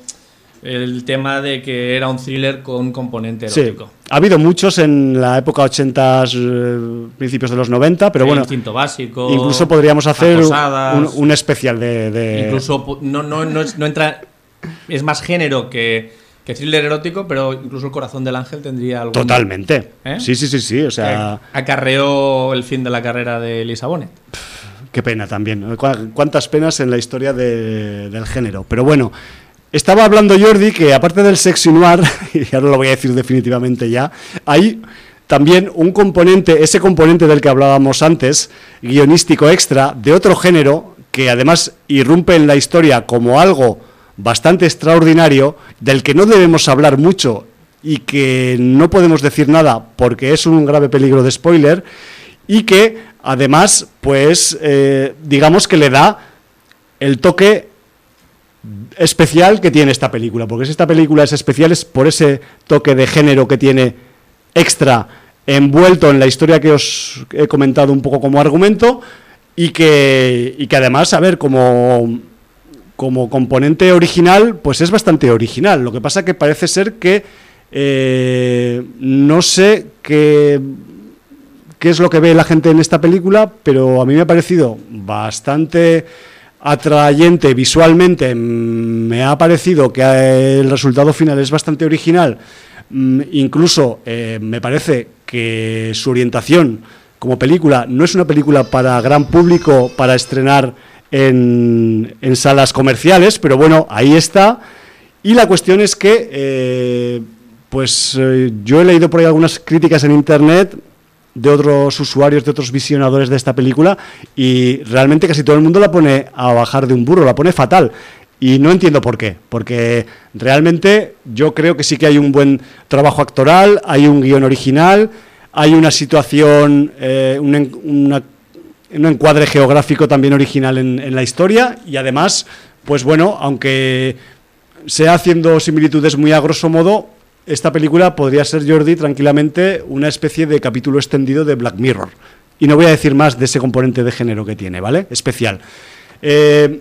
el tema de que era un thriller con componente erótico. Sí. Ha habido muchos en la época 80, eh, principios de los 90, pero bueno. Instinto básico. Incluso podríamos hacer un, especial de, Incluso no, no, no, no entra. Es más género que que thriller erótico, pero incluso el corazón del ángel tendría algo. Totalmente. ¿Eh? Sí, sí, sí, sí. O sea. Acarreó el fin de la carrera de Lisa Bonet. Qué pena también. Cuántas penas en la historia del género. Pero bueno, estaba hablando Jordi que aparte del sexy noir, y ahora lo voy a decir definitivamente ya, hay también un componente, ese componente del que hablábamos antes, guionístico extra, de otro género, que además irrumpe en la historia como algo bastante extraordinario, del que no debemos hablar mucho y que no podemos decir nada porque es un grave peligro de spoiler, y que además, pues, eh, digamos que le da el toque especial que tiene esta película, porque si esta película es especial es por ese toque de género que tiene extra envuelto en la historia que os he comentado un poco como argumento y que, y que además, a ver, como como componente original, pues es bastante original. Lo que pasa que parece ser que eh, no sé qué, es lo que ve la gente en esta película, pero a mí me ha parecido bastante atrayente visualmente. Me ha parecido que el resultado final es bastante original. Mm, incluso eh, me parece que su orientación como película no es una película para gran público para estrenar en, salas comerciales, pero bueno, ahí está. Y la cuestión es que, eh, pues eh, yo he leído por ahí algunas críticas en Internet de otros usuarios, de otros visionadores de esta película, y realmente casi todo el mundo la pone a bajar de un burro, la pone fatal. Y no entiendo por qué, porque realmente yo creo que sí que hay un buen trabajo actoral, hay un guion original, hay una situación, eh, una un encuadre geográfico también original en, la historia y además, pues bueno, aunque sea haciendo similitudes muy a grosso modo, esta película podría ser, Jordi, tranquilamente una especie de capítulo extendido de Black Mirror. Y no voy a decir más de ese componente de género que tiene, ¿vale? Especial. Eh,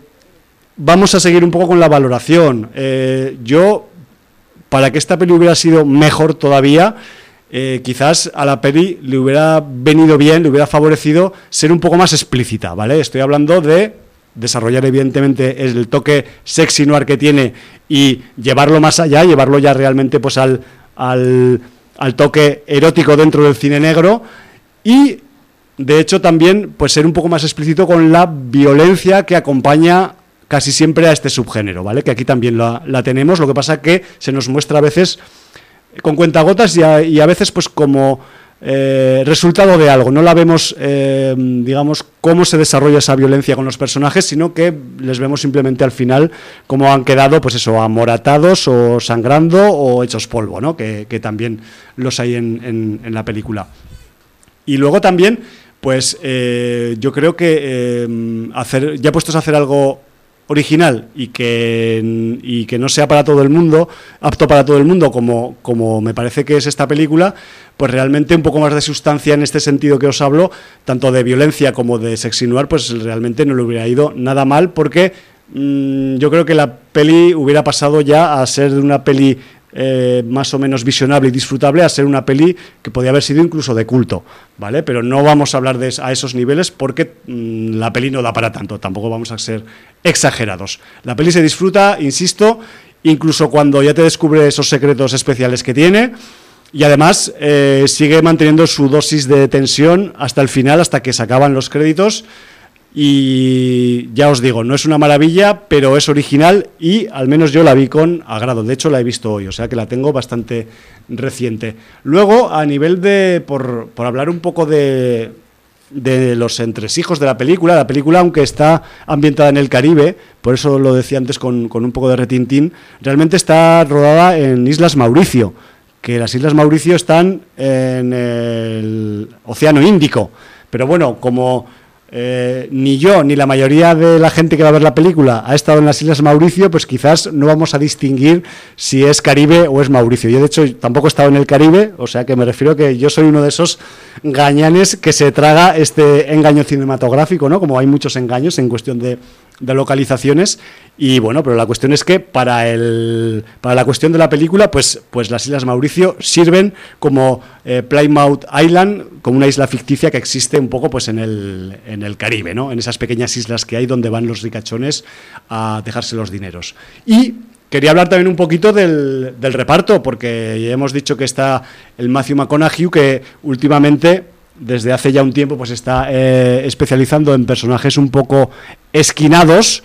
vamos a seguir un poco con la valoración. Eh, yo, para que esta peli hubiera sido mejor todavía, eh, quizás a la peli le hubiera venido bien, le hubiera favorecido ser un poco más explícita, ¿vale? Estoy hablando de desarrollar evidentemente el toque sexy noir que tiene y llevarlo más allá, llevarlo ya realmente pues al, al, al toque erótico dentro del cine negro y de hecho también pues ser un poco más explícito con la violencia que acompaña casi siempre a este subgénero, ¿vale? Que aquí también la, la tenemos, lo que pasa que se nos muestra a veces con cuentagotas y a, y a veces pues como eh, resultado de algo. No la vemos, eh, digamos, cómo se desarrolla esa violencia con los personajes, sino que les vemos simplemente al final cómo han quedado, pues eso, amoratados o sangrando o hechos polvo, ¿no? Que, que también los hay en, en, la película. Y luego también, pues eh, yo creo que hacer, ya puestos a hacer algo original y que, y que no sea para todo el mundo, apto para todo el mundo, como, como me parece que es esta película, pues realmente un poco más de sustancia en este sentido que os hablo, tanto de violencia como de sexinuar, pues realmente no le hubiera ido nada mal, porque mmm, yo creo que la peli hubiera pasado ya a ser una peli eh, más o menos visionable y disfrutable a ser una peli que podía haber sido incluso de culto, ¿vale? Pero no vamos a hablar de a esos niveles porque mmm, la peli no da para tanto, tampoco vamos a ser exagerados. La peli se disfruta, insisto, incluso cuando ya te descubre esos secretos especiales que tiene y además eh, sigue manteniendo su dosis de tensión hasta el final, hasta que se acaban los créditos y ya os digo, no es una maravilla, pero es original y al menos yo la vi con agrado. De hecho, la he visto hoy, o sea que la tengo bastante reciente. Luego, a nivel de, por, por hablar un poco de, de los entresijos de la película, la película, aunque está ambientada en el Caribe, por eso lo decía antes con, con un poco de retintín, realmente está rodada en Islas Mauricio, que las Islas Mauricio están en el Océano Índico. Pero bueno, como eh, ni yo ni la mayoría de la gente que va a ver la película ha estado en las Islas Mauricio, pues quizás no vamos a distinguir si es Caribe o es Mauricio. Yo de hecho tampoco he estado en el Caribe, o sea que me refiero a que yo soy uno de esos gañanes que se traga este engaño cinematográfico, ¿no? Como hay muchos engaños en cuestión de, de localizaciones y bueno, pero la cuestión es que para el para la cuestión de la película, pues pues las Islas Mauricio sirven como eh, Plymouth Island, como una isla ficticia que existe un poco pues en el en el Caribe, ¿no? En esas pequeñas islas que hay donde van los ricachones a dejarse los dineros. Y Quería hablar también un poquito del, del reparto, porque ya hemos dicho que está el Matthew McConaughey, que últimamente desde hace ya un tiempo pues está eh, especializando en personajes un poco esquinados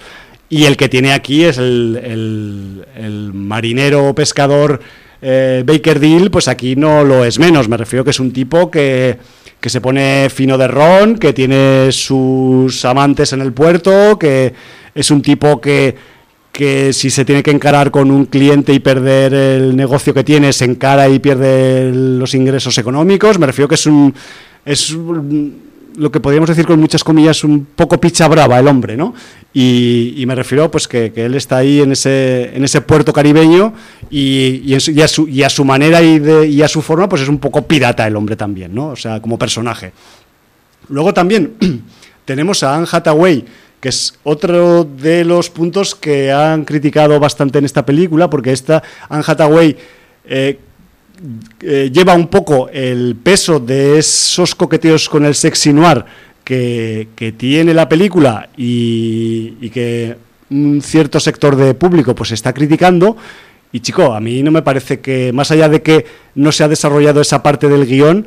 y el que tiene aquí es el, el, el marinero pescador eh, Baker Deal, pues aquí no lo es menos, me refiero que es un tipo que, que se pone fino de ron, que tiene sus amantes en el puerto, que es un tipo que que si se tiene que encarar con un cliente y perder el negocio que tiene, se encara y pierde los ingresos económicos. Me refiero que es un es lo que podríamos decir con muchas comillas un poco picha brava el hombre, ¿no? Y, y me refiero pues que, que, él está ahí en ese en ese puerto caribeño y, y, a, su, a su manera y, de, y a su forma pues es un poco pirata el hombre también, ¿no? O sea, como personaje. Luego también tenemos a Anne Hathaway, que es otro de los puntos que han criticado bastante en esta película, porque esta Anne Hathaway eh, eh, lleva un poco el peso de esos coqueteos con el sexy noir que, tiene la película y, y, que un cierto sector de público pues está criticando. Y chico, a mí no me parece que, más allá de que no se ha desarrollado esa parte del guion,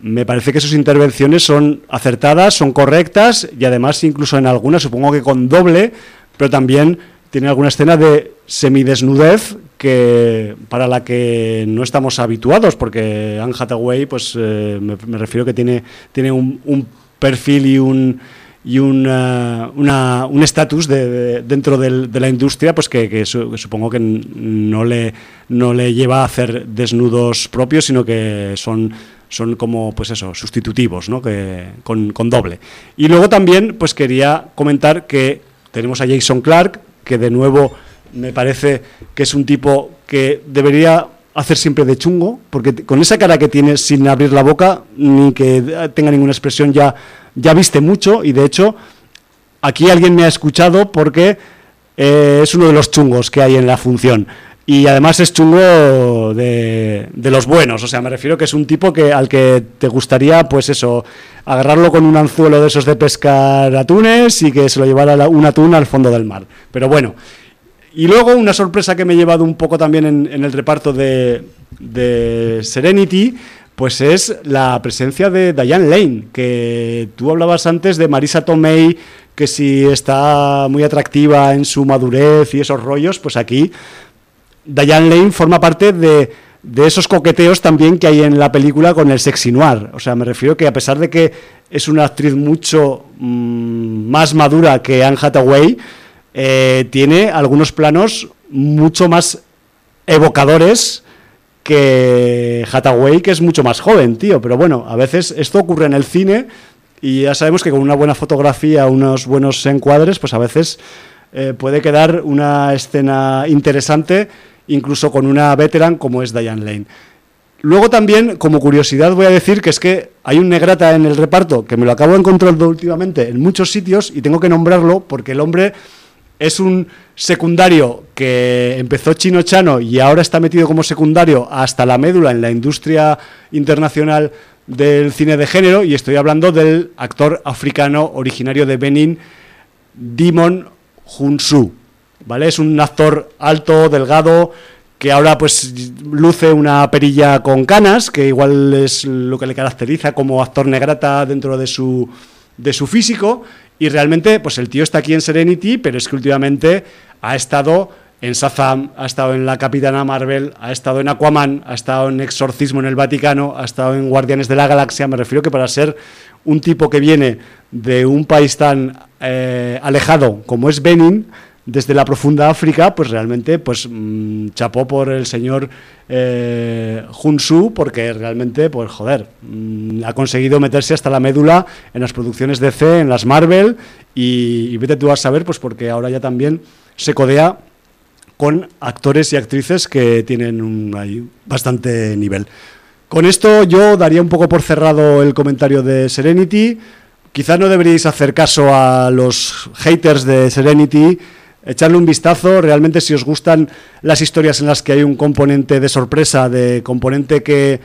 me parece que sus intervenciones son acertadas, son correctas y además incluso en algunas, supongo que con doble, pero también tiene alguna escena de semidesnudez que para la que no estamos habituados, porque Anne Hathaway, pues eh, me, refiero que tiene, tiene un, perfil y un y una, una, un estatus de, de, dentro de la industria pues que, supongo que no le, no le lleva a hacer desnudos propios, sino que son son como pues eso, sustitutivos, ¿no? que, con, con doble. Y luego también pues quería comentar que tenemos a Jason Clark, que de nuevo me parece que es un tipo que debería hacer siempre de chungo, porque con esa cara que tiene sin abrir la boca, ni que tenga ninguna expresión, ya, ya viste mucho y de hecho aquí alguien me ha escuchado porque eh, es uno de los chungos que hay en la función. Y además es chungo de, de, los buenos, o sea, me refiero que es un tipo que al que te gustaría, pues eso, agarrarlo con un anzuelo de esos de pescar atunes y que se lo llevara un atún al fondo del mar. Pero bueno, y luego una sorpresa que me he llevado un poco también en, el reparto de, de, Serenity, pues es la presencia de Diane Lane, que tú hablabas antes de Marisa Tomei, que si está muy atractiva en su madurez y esos rollos, pues aquí Diane Lane forma parte de, esos coqueteos también que hay en la película con el sexy noir. O sea, me refiero que a pesar de que es una actriz mucho mmm, más madura que Anne Hathaway, eh, tiene algunos planos mucho más evocadores que Hathaway, que es mucho más joven, tío. Pero bueno, a veces esto ocurre en el cine y ya sabemos que con una buena fotografía, unos buenos encuadres, pues a veces eh, puede quedar una escena interesante, incluso con una veteran como es Diane Lane. Luego también, como curiosidad, voy a decir que es que hay un negrata en el reparto que me lo acabo de encontrar últimamente en muchos sitios y tengo que nombrarlo porque el hombre es un secundario que empezó chino chano y ahora está metido como secundario hasta la médula en la industria internacional del cine de género y estoy hablando del actor africano originario de Benin, Dimon Junsu. ¿Vale? Es un actor alto, delgado, que ahora pues luce una perilla con canas, que igual es lo que le caracteriza como actor negrata dentro de su, de su físico, y realmente, pues el tío está aquí en Serenity, pero es que últimamente ha estado en Shazam, ha estado en la Capitana Marvel, ha estado en Aquaman, ha estado en Exorcismo en el Vaticano, ha estado en Guardianes de la Galaxia. Me refiero que para ser un tipo que viene de un país tan eh, alejado como es Benin, desde la profunda África, pues realmente pues mmm, chapó por el señor eh, Junsu, porque realmente, pues joder, mmm, ha conseguido meterse hasta la médula en las producciones de C, en las Marvel, y, y vete tú a saber, pues porque ahora ya también se codea con actores y actrices que tienen un, ahí, bastante nivel. Con esto yo daría un poco por cerrado el comentario de Serenity. Quizás no deberíais hacer caso a los haters de Serenity, echarle un vistazo, realmente si os gustan las historias en las que hay un componente de sorpresa, de componente que,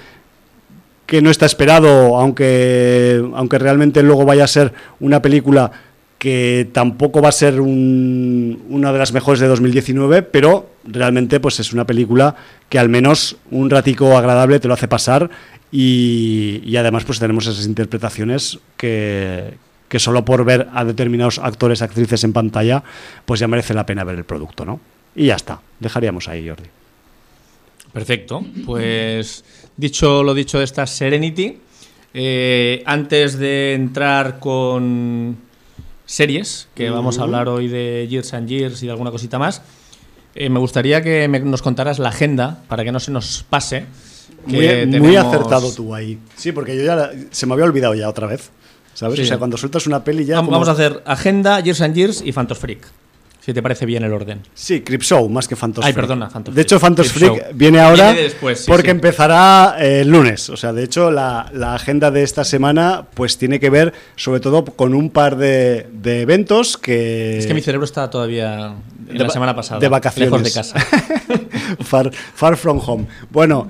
que no está esperado, aunque, aunque realmente luego vaya a ser una película que tampoco va a ser un, una de las mejores de 2019, pero realmente pues es una película que al menos un ratico agradable te lo hace pasar y, y además pues tenemos esas interpretaciones que, que solo por ver a determinados actores, actrices en pantalla, pues ya merece la pena ver el producto, ¿no? Y ya está, dejaríamos ahí, Jordi. Perfecto, pues dicho lo dicho de esta Serenity, eh, antes de entrar con series, que vamos a hablar hoy de Years and Years y de alguna cosita más, eh, me gustaría que me, nos contaras la agenda para que no se nos pase. Muy, tenemos... muy, acertado tú ahí. Sí, porque yo ya la, se me había olvidado ya otra vez. ¿Sabes? Sí. O sea, cuando sueltas una peli ya. Vamos, como... vamos a hacer Agenda, Years and Years y Phantos Freak. Si te parece bien el orden. Sí, Crip Show más que Phantos Ay, Freak. perdona, Phantos De hecho, Phantos Freak Show. viene ahora viene después, sí, porque sí. empezará eh, el lunes. O sea, de hecho, la, la, agenda de esta semana pues tiene que ver sobre todo con un par de, de eventos que... Es que mi cerebro está todavía en de, la semana pasada. De vacaciones. Lejos de casa. far, far from home. Bueno,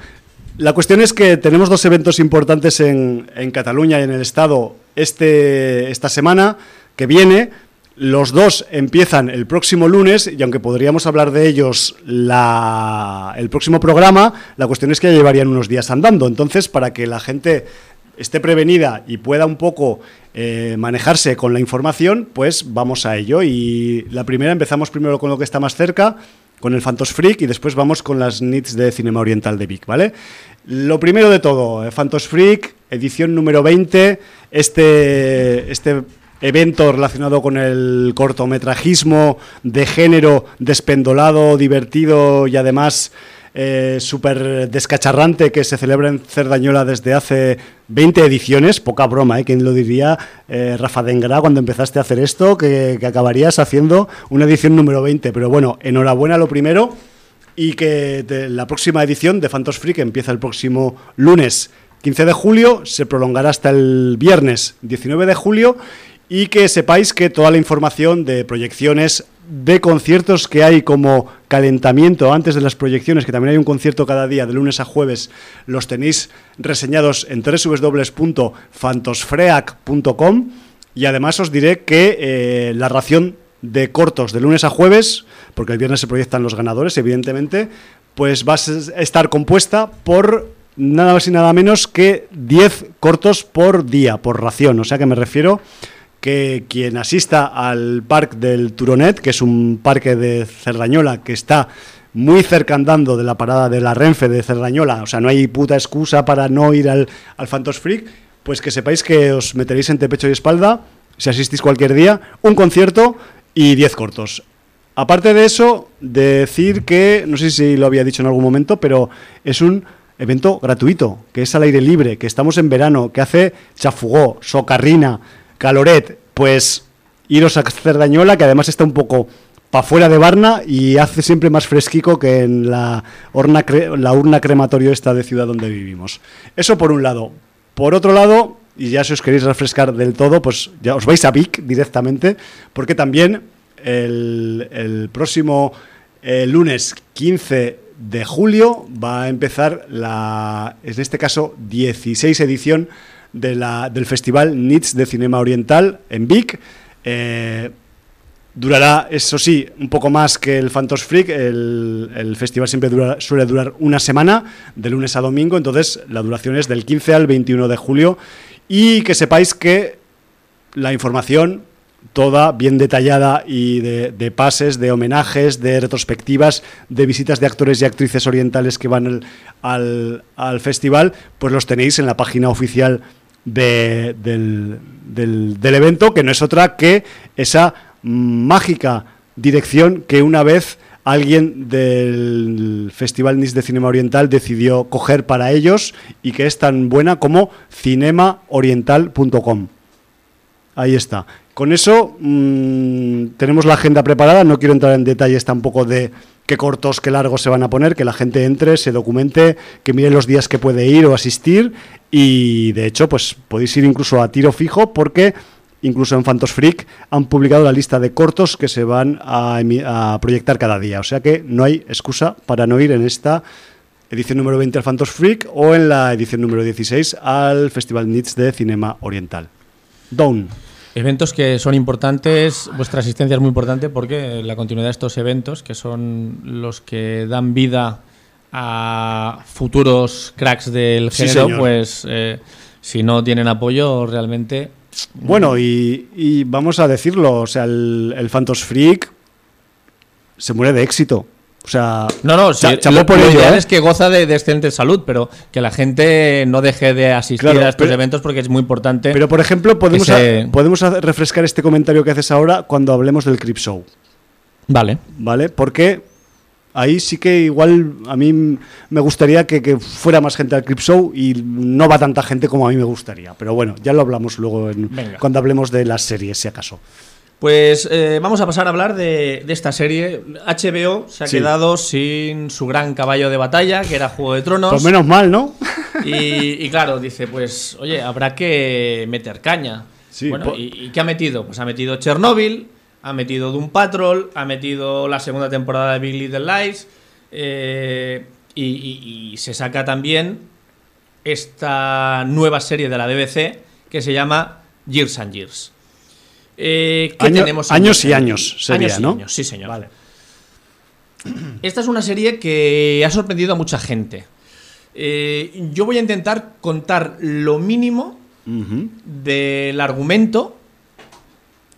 la cuestión es que tenemos dos eventos importantes en, en Cataluña y en el Estado este, esta semana que viene. Los dos empiezan el próximo lunes y aunque podríamos hablar de ellos la, el próximo programa, la cuestión es que ya llevarían unos días andando. Entonces, para que la gente esté prevenida y pueda un poco eh, manejarse con la información, pues vamos a ello. Y la primera empezamos primero con lo que está más cerca, con el Phantos Freak y después vamos con las NITs de Cinema Oriental de Vic, ¿vale? Lo primero de todo, Phantos Freak, edición número 20, este, este evento relacionado con el cortometrajismo de género despendolado, divertido y además eh, súper descacharrante que se celebra en Cerdañola desde hace 20 ediciones, poca broma, ¿eh? ¿Quién lo diría? Eh, Rafa Dengra, cuando empezaste a hacer esto, que, que acabarías haciendo una edición número 20. Pero bueno, enhorabuena lo primero y que la próxima edición de Phantos Free, que empieza el próximo lunes 15 de julio, se prolongará hasta el viernes 19 de julio y que sepáis que toda la información de proyecciones de conciertos que hay como calentamiento antes de las proyecciones, que también hay un concierto cada día de lunes a jueves, los tenéis reseñados en www.fantosfreac.com y además os diré que eh, la ración de cortos de lunes a jueves, porque el viernes se proyectan los ganadores, evidentemente, pues va a estar compuesta por nada más y nada menos que 10 cortos por día, por ración. O sea que me refiero que quien asista al parque del Turonet, que es un parque de Cerdañola que está muy cerca andando de la parada de la Renfe de Cerdañola, o sea, no hay puta excusa para no ir al, al Freak, pues que sepáis que os meteréis entre pecho y espalda, si asistís cualquier día, un concierto y 10 cortos. Aparte de eso, decir que, no sé si lo había dicho en algún momento, pero es un evento gratuito, que es al aire libre, que estamos en verano, que hace chafugó, socarrina, caloret, pues iros a Cerdañola, que además está un poco para fuera de Barna y hace siempre más fresquico que en la urna, la urna crematorio esta de ciudad donde vivimos. Eso por un lado. Por otro lado, y ya si os queréis refrescar del todo, pues ya os vais a Vic directamente, porque también el, próximo lunes 15 de julio va a empezar la, en este caso, 16 edición de la, del Festival NITS de Cinema Oriental en Vic. Eh, durará, eso sí, un poco más que el Phantos Freak. El, festival siempre suele durar una semana, de lunes a domingo. Entonces, la duración es del 15 al 21 de julio. Y que sepáis que la información toda bien detallada y de, pases, de homenajes, de retrospectivas, de visitas de actores y actrices orientales que van al, festival, pues los tenéis en la página oficial del, del, evento, que no es otra que esa mágica dirección que una vez alguien del Festival NIS de Cinema Oriental decidió coger para ellos y que es tan buena como cinemaoriental.com. Ahí está. Con eso mmm, tenemos la agenda preparada, no quiero entrar en detalles tampoco de qué cortos, qué largos se van a poner, que la gente entre, se documente, que mire los días que puede ir o asistir y de hecho pues podéis ir incluso a tiro fijo porque incluso en Phantos Freak han publicado la lista de cortos que se van a, a proyectar cada día, o sea que no hay excusa para no ir en esta edición número 20 al Phantos Freak o en la edición número 16 al Festival NITS de Cinema Oriental. Down. Eventos que son importantes, vuestra asistencia es muy importante porque la continuidad de estos eventos, que son los que dan vida a futuros cracks del género, pues eh, si no tienen apoyo realmente... Bueno, y, vamos a decirlo, o sea, el, el Phantos Freak se muere de éxito. O sea, no, no, sí, lo, por ideal ¿eh? es que goza de, excelente salud, pero que la gente no deje de asistir a estos eventos porque es muy importante. Pero, por ejemplo, podemos, podemos refrescar este comentario que haces ahora cuando hablemos del Crip Show. Vale. Vale, porque ahí sí que igual a mí me gustaría que, fuera más gente al Crip Show y no va tanta gente como a mí me gustaría. Pero bueno, ya lo hablamos luego cuando hablemos de las series, si acaso. Pues eh, vamos a pasar a hablar de, esta serie. HBO se ha quedado sin su gran caballo de batalla, que era Juego de Tronos. Pues menos mal, ¿no? Y, claro, dice, pues, oye, habrá que meter caña. bueno, ¿y, qué ha metido? Pues ha metido Chernobyl, ha metido Doom Patrol, ha metido la segunda temporada de Big Little Lies, eh, y, se saca también esta nueva serie de la BBC que se llama Years and Years. Eh, ¿qué tenemos años y años sería, ¿no? sí, señor. Esta es una serie que ha sorprendido a mucha gente. Eh, yo voy a intentar contar lo mínimo del argumento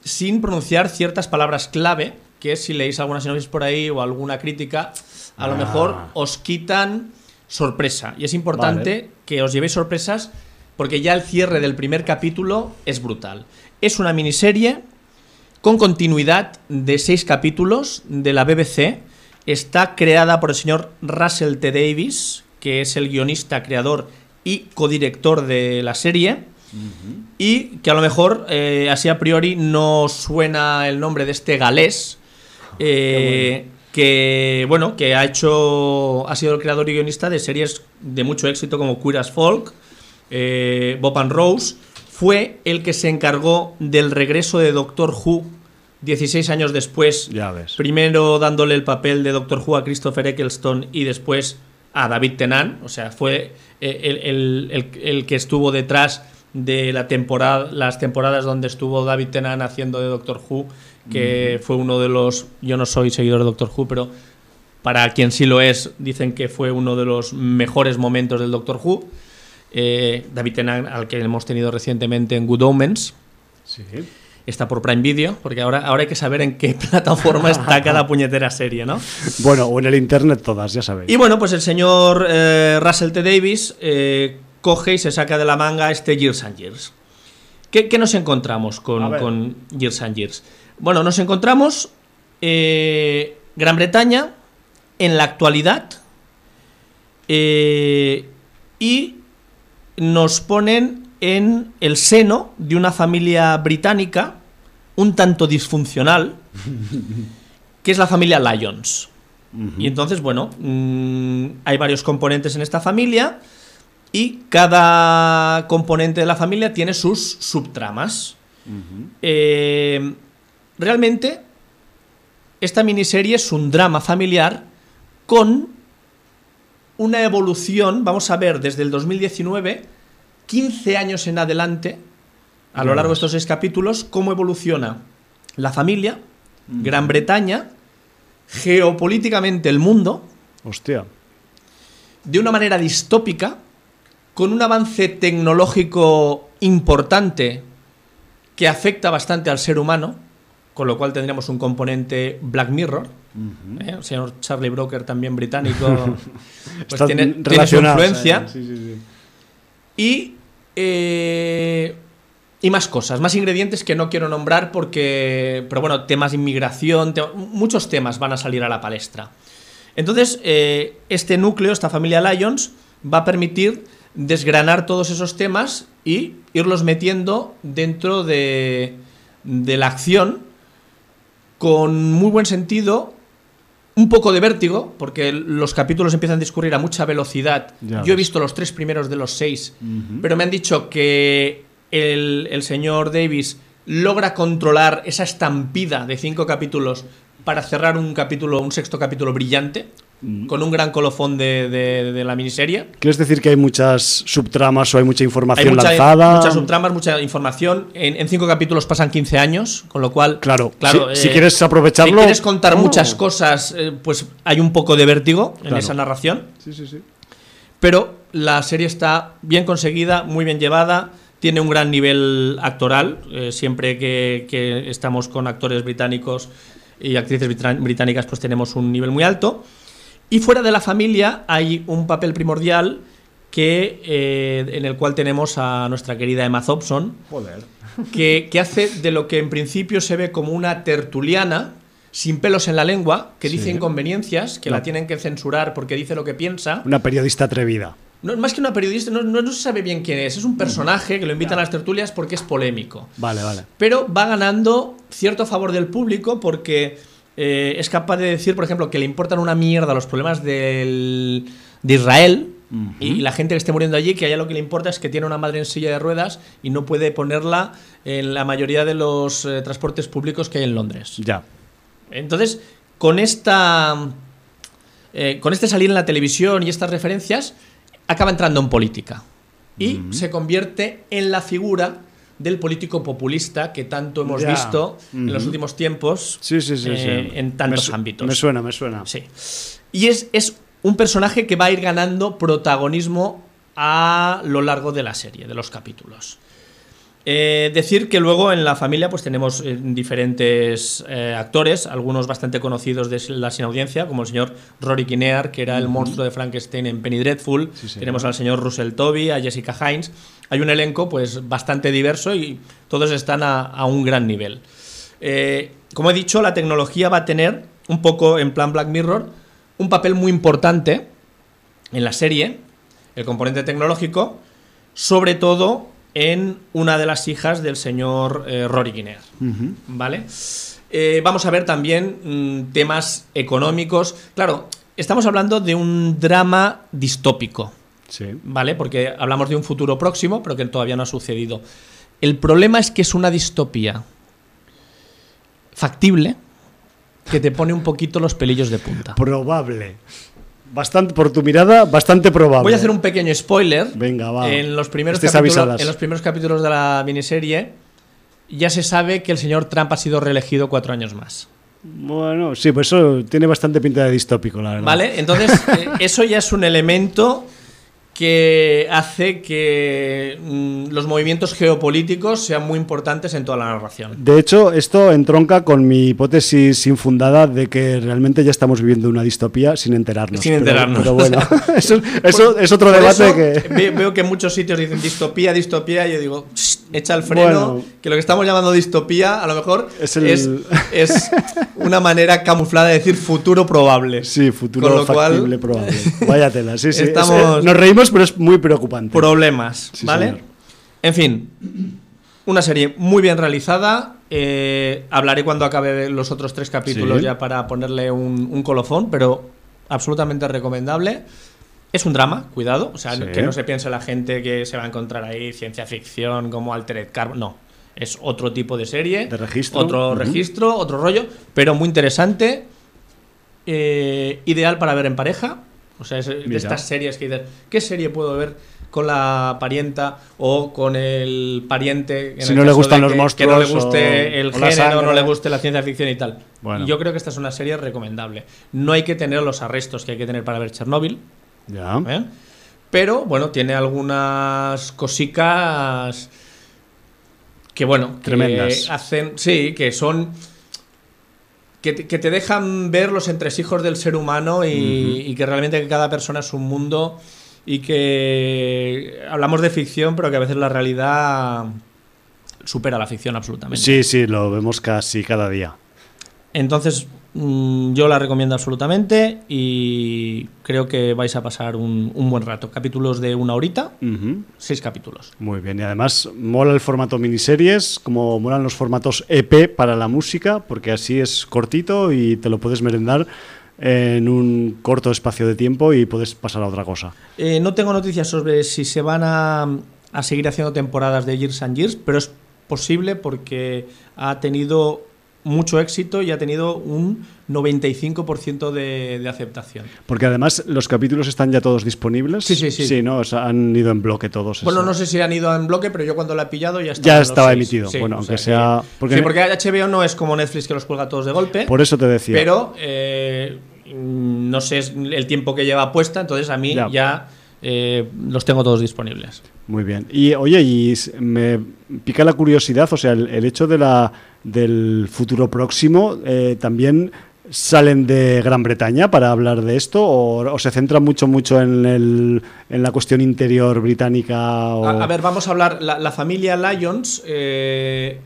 sin pronunciar ciertas palabras clave, que si leéis algunas sinopsis por ahí o alguna crítica, a lo ah. mejor os quitan sorpresa. Y es importante que os llevéis sorpresas porque ya el cierre del primer capítulo es brutal. Es una miniserie con continuidad de seis capítulos de la BBC. Está creada por el señor Russell T. Davis, que es el guionista, creador y codirector de la serie. Y que a lo mejor, eh, así a priori, no suena el nombre de este galés. Eh, que bueno, que ha hecho ha sido el creador y guionista de series de mucho éxito como Queer as Folk, eh, Bob and Rose, fue el que se encargó del regreso de Doctor Who 16 años después, Ya ves. primero dándole el papel de Doctor Who a Christopher Eccleston y después a David Tennant, o sea, fue eh, el, el- el- el que estuvo detrás de la temporada, las temporadas donde estuvo David Tennant haciendo de Doctor Who, que fue uno de los, yo no soy seguidor de Doctor Who, pero para quien sí lo es, dicen que fue uno de los mejores momentos del Doctor Who. Eh, David Tennant, al que hemos tenido recientemente en Good Omens, Sí. está por Prime Video, porque ahora, ahora hay que saber en qué plataforma está cada puñetera serie, ¿no? Bueno, o en el internet todas, ya sabéis. Y bueno, pues el señor eh, Russell T. Davis eh, coge y se saca de la manga este Years and Years. ¿Qué, qué nos encontramos con, con Years and Years? Bueno, nos encontramos Gran Bretaña en la actualidad eh, y nos ponen en el seno de una familia británica un tanto disfuncional, que es la familia Lyons. Y entonces, bueno, mm, hay varios componentes en esta familia y cada componente de la familia tiene sus subtramas. Eh, realmente, esta miniserie es un drama familiar con una evolución, vamos a ver, desde el 2019, 15 años en adelante, a lo largo de estos seis capítulos, cómo evoluciona la familia, Gran Bretaña, geopolíticamente el mundo, Hostia. de una manera distópica, con un avance tecnológico importante que afecta bastante al ser humano, con lo cual tendríamos un componente Black Mirror. ¿Eh? El señor Charlie Broker, también británico, pues tiene, tiene su influencia. sí, sí, sí. Y, eh, y más cosas, más ingredientes que no quiero nombrar porque, pero bueno, temas de inmigración, te- muchos temas van a salir a la palestra. Entonces, eh, este núcleo, esta familia Lions, va a permitir desgranar todos esos temas y irlos metiendo dentro de, de la acción con muy buen sentido, un poco de vértigo, porque los capítulos empiezan a discurrir a mucha velocidad. Ya Yo he visto los tres primeros de los seis, pero me han dicho que el, el señor Davis logra controlar esa estampida de cinco capítulos para cerrar un capítulo, un sexto capítulo brillante, con un gran colofón de, de- de la miniserie. ¿Quieres decir que hay muchas subtramas o hay mucha Hay información mucha- lanzada? muchas subtramas, mucha información. En, en cinco capítulos pasan 15 años, con lo cual. Claro, claro si- si eh, quieres aprovecharlo- Si quieres contar Oh. muchas cosas, eh, pues hay un poco de vértigo en Claro. esa narración. Sí, sí, sí. Pero la serie está bien conseguida, muy bien llevada, tiene un gran nivel actoral. eh, siempre que, que estamos con actores británicos y actrices británicas, pues tenemos un nivel muy alto. Y fuera de la familia hay un papel primordial que, eh, en el cual tenemos a nuestra querida Emma Thompson, Joder. que, que hace de lo que en principio se ve como una tertuliana, sin pelos en la lengua, que dice inconveniencias, que No. la tienen que censurar porque dice lo que piensa. Una periodista atrevida. No, más que una periodista, no, no- no se sabe bien quién es. Es un personaje que lo invitan a las tertulias porque es polémico. Vale, vale. Pero va ganando cierto favor del público porque eh, es capaz de decir, por ejemplo, que le importan una mierda los problemas del- de Israel. Y la gente que esté muriendo allí, que a ella lo que le importa es que tiene una madre en silla de ruedas y no puede ponerla en la mayoría de los eh, transportes públicos que hay en Londres. Ya. Entonces, con esta. eh, con este salir en la televisión y estas referencias, acaba entrando en política. Y se convierte en la figura del político populista que tanto hemos Ya. visto en los últimos tiempos Sí, sí, sí. eh, en tantos Me ámbitos. Me suena, me suena. Sí. Y es, es un personaje que va a ir ganando protagonismo a lo largo de la serie, de los capítulos. Eh, decir que luego en la familia pues tenemos eh, diferentes eh, actores, algunos bastante conocidos de la sin audiencia, como el señor Rory Kinnear, que era el monstruo de Frankenstein en Penny Dreadful. Sí, tenemos al señor Russell Toby, a Jessica Hines. Hay un elenco pues bastante diverso y todos están a, a un gran nivel. Eh, como he dicho, la tecnología va a tener, un poco en plan Black Mirror, un papel muy importante en la serie, el componente tecnológico, sobre todo en una de las hijas del señor eh, Rory Kinnear. Ujú. ¿Vale? Eh, vamos a ver también mm, temas económicos. Claro, estamos hablando de un drama distópico, Sí. ¿vale? Porque hablamos de un futuro próximo, pero que todavía no ha sucedido. El problema es que es una distopía factible que te pone un poquito los pelillos de punta. Probable. Bastante, por tu mirada, bastante probable. Voy a hacer un pequeño spoiler. Venga, va. En los primeros, Estéis capítulos, en los primeros capítulos de la miniserie ya se sabe que el señor Trump ha sido reelegido cuatro años más. Bueno, sí, pues eso tiene bastante pinta de distópico, la verdad. ¿Vale? Entonces, eh, eso ya es un elemento que hace que mm, los movimientos geopolíticos sean muy importantes en toda la narración. De hecho, esto entronca con mi hipótesis infundada de que realmente ya estamos viviendo una distopía sin enterarnos. Sin enterarnos. Pero, bueno, eso, eso es otro debate eso, que... ve- Veo que en muchos sitios dicen distopía, distopía, y yo digo, "Shh, echa el freno, Bueno. que lo que estamos llamando distopía a lo mejor Es es, el- es una manera camuflada de decir futuro probable. Sí, futuro Con lo cual- factible probable. Vaya tela, sí, sí. Estamos- nos reímos, pero es muy preocupante. Problemas, Sí, ¿vale? señor. En fin, una serie muy bien realizada. eh, hablaré cuando acabe los otros tres capítulos Sí. ya para ponerle un, un colofón, pero absolutamente recomendable. Es un drama, cuidado, o sea, Sí. que no se piense la gente que se va a encontrar ahí ciencia ficción como Altered Carbon, no. Es otro tipo de serie, De registro. otro registro, otro rollo, pero muy interesante. eh, ideal para ver en pareja. O sea, es de Mira. estas series que dices, ¿qué serie puedo ver con la parienta o con el pariente? en Si el no le gustan los que- monstruos Que no le o- guste el o género, no le guste la ciencia ficción y tal. Bueno. Yo creo que esta es una serie recomendable. No hay que tener los arrestos que hay que tener para ver Chernobyl. Ya. ¿eh? Pero bueno, tiene algunas cosicas que bueno, que Tremendas. hacen, sí, que son que te, que te dejan ver los entresijos del ser humano y, y que realmente cada persona es un mundo y que hablamos de ficción, pero que a veces la realidad supera la ficción absolutamente. Sí, sí, lo vemos casi cada día. Entonces, yo la recomiendo absolutamente y creo que vais a pasar un, un buen rato. Capítulos de una horita, seis capítulos. Muy bien, y además mola el formato miniseries, como molan los formatos EP para la música, porque así es cortito y te lo puedes merendar en un corto espacio de tiempo y puedes pasar a otra cosa. Eh, no tengo noticias sobre si se van a, a seguir haciendo temporadas de Years and Years, pero es posible porque ha tenido mucho éxito y ha tenido un 95% de, de aceptación. Porque además los capítulos están ya todos disponibles. Sí, sí, sí. Sí, ¿no? O sea, han ido en bloque todos. Bueno, eso. no sé si han ido en bloque, pero yo cuando la he pillado ya estaba. Ya estaba seis. emitido. Sí, bueno, aunque sea sea... que- Porque, sí, porque HBO no es como Netflix que los cuelga todos de golpe. Por eso te decía. Pero eh, no sé el tiempo que lleva puesta, entonces a mí Ya. ya, eh, los tengo todos disponibles. Muy bien. Y oye, y me pica la curiosidad, o sea, el, el hecho de la, del futuro próximo, eh, ¿también salen de Gran Bretaña para hablar de esto o, o se centra mucho, mucho en, el, en la cuestión interior británica? O... A, a ver, vamos a hablar. La, la familia Lyons eh,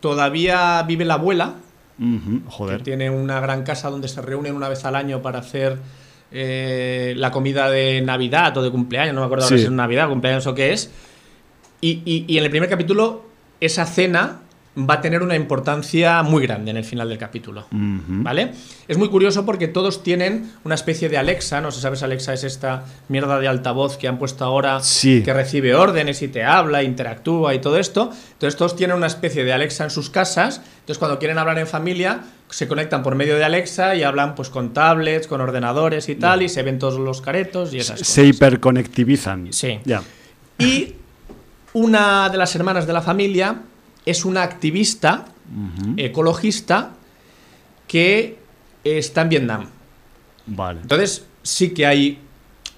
todavía vive la abuela, Ujú, que joder. tiene una gran casa donde se reúnen una vez al año para hacer eh, la comida de Navidad o de cumpleaños, no me acuerdo ahora si es Navidad, cumpleaños o qué es. Y, y- y en el primer capítulo, esa cena va a tener una importancia muy grande en el final del capítulo. Ujú. ¿Vale? Es muy curioso porque todos tienen una especie de Alexa, no sé si sabes, Alexa es esta mierda de altavoz que han puesto ahora Sí. que recibe órdenes y te habla, interactúa y todo esto. Entonces todos tienen una especie de Alexa en sus casas. Entonces cuando quieren hablar en familia se conectan por medio de Alexa y hablan pues con tablets, con ordenadores y tal y se ven todos los caretos y esas Se cosas. hiperconectivizan. Sí. Ya. Y una de las hermanas de la familia es una activista ecologista que está en Vietnam. Vale. Entonces, sí que hay.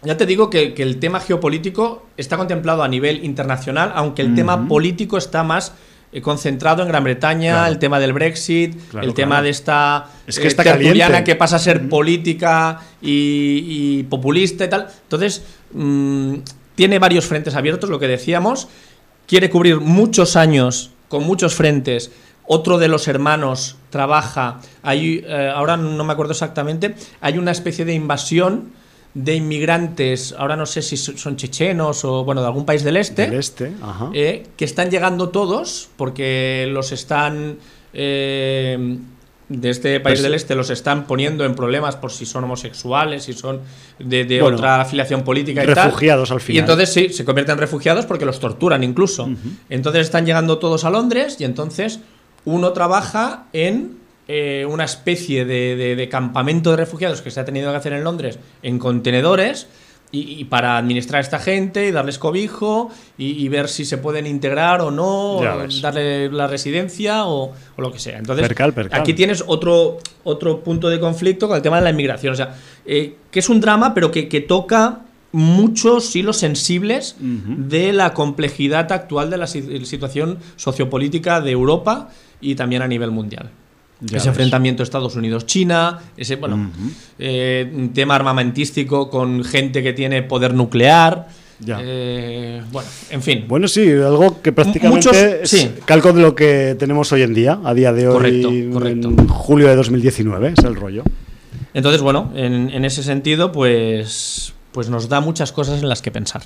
Ya te digo que, que el tema geopolítico está contemplado a nivel internacional, aunque el tema político está más eh, concentrado en Gran Bretaña, Claro. el tema del Brexit, Claro, el tema de esta Es que eh, que pasa a ser política y, y populista y tal. Entonces, mm, tiene varios frentes abiertos, lo que decíamos. Quiere cubrir muchos años con muchos frentes. Otro de los hermanos trabaja, hay, eh, ahora no me acuerdo exactamente, hay una especie de invasión de inmigrantes, ahora no sé si so- son chechenos o bueno, de algún país del este, Del este, ajá. eh, que están llegando todos porque los están eh, de este país Pues- del este los están poniendo en problemas por si son homosexuales, si son de, de Bueno, otra afiliación política y tal. refugiados al final. Y entonces sí, se convierten en refugiados porque los torturan incluso. Entonces están llegando todos a Londres y entonces uno trabaja en eh, una especie de, de- de campamento de refugiados que se ha tenido que hacer en Londres en contenedores. Y, y para administrar a esta gente y darles cobijo y, y ver si se pueden integrar o no, o darle la residencia o, o lo que sea. Entonces, Percal, percal. aquí tienes otro, otro punto de conflicto con el tema de la inmigración. O sea, eh, que es un drama, pero que, que toca muchos hilos sensibles de la complejidad actual de la si- situación sociopolítica de Europa y también a nivel mundial. Ya ese ves. enfrentamiento Estados Unidos-China, ese bueno, eh, tema armamentístico con gente que tiene poder nuclear. Ya. eh, bueno, en fin. Bueno, sí, algo que prácticamente Muchos- es sí. calco de lo que tenemos hoy en día, a día de hoy, Correcto, correcto. en julio de 2019, es el rollo. Entonces, bueno, en, en ese sentido, pues, pues nos da muchas cosas en las que pensar.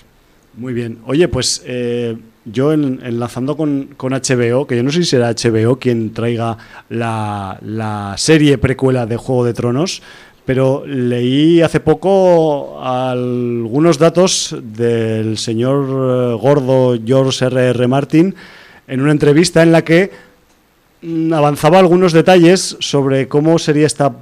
Muy bien. Oye, pues eh, yo en- enlazando con, HBO, que yo no sé si será HBO quien traiga la, la serie precuela de Juego de Tronos, pero leí hace poco algunos datos del señor eh, gordo George R.R. R. Martin en una entrevista en la que mm, avanzaba algunos detalles sobre cómo sería esta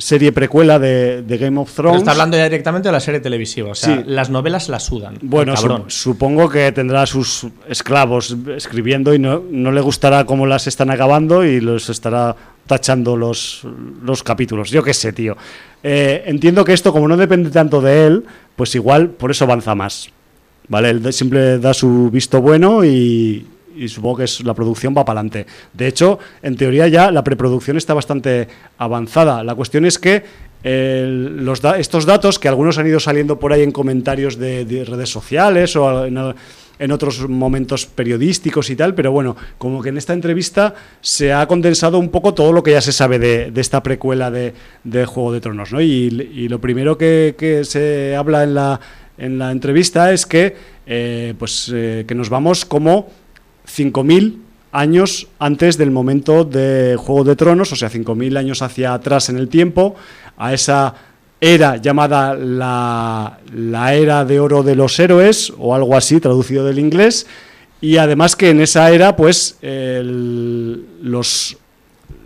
serie precuela de, de Game of Pero Thrones. está hablando ya directamente de la serie televisiva. O sea, Sí. las novelas las sudan. Bueno, su- supongo que tendrá sus esclavos escribiendo y no, no le gustará cómo las están acabando y los estará tachando los, los capítulos. Yo qué sé, tío. Eh, entiendo que esto, como no depende tanto de él, pues igual por eso avanza más. ¿Vale? Él siempre da su visto bueno y, y supongo que es, la producción va para adelante. De hecho, en teoría ya la preproducción está bastante avanzada. La cuestión es que los estos datos, que algunos han ido saliendo por ahí en comentarios de, de redes sociales o en, otros momentos periodísticos y tal, pero bueno, como que en esta entrevista se ha condensado un poco todo lo que ya se sabe de, esta precuela de, de Juego de Tronos, ¿no? Y, lo primero que, que se habla en la, en la entrevista es que, eh, pues, eh, que nos vamos como 5.000 años antes del momento de Juego de Tronos, o sea, 5.000 años hacia atrás en el tiempo, a esa era llamada la, la era de oro de los héroes, o algo así, traducido del inglés, y además que en esa era, pues, los,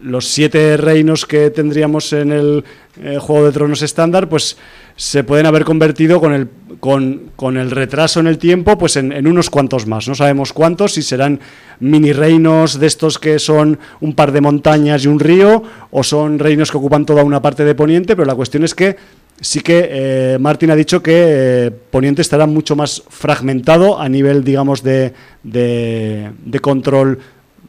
los siete reinos que tendríamos en el eh, Juego de Tronos estándar, pues se pueden haber convertido con el, con, con el retraso en el tiempo, pues en, en unos cuantos más. No sabemos cuántos, si serán mini reinos de estos que son un par de montañas y un río, o son reinos que ocupan toda una parte de Poniente, pero la cuestión es que sí que eh, Martín ha dicho que eh, Poniente estará mucho más fragmentado a nivel, digamos, de, de, de control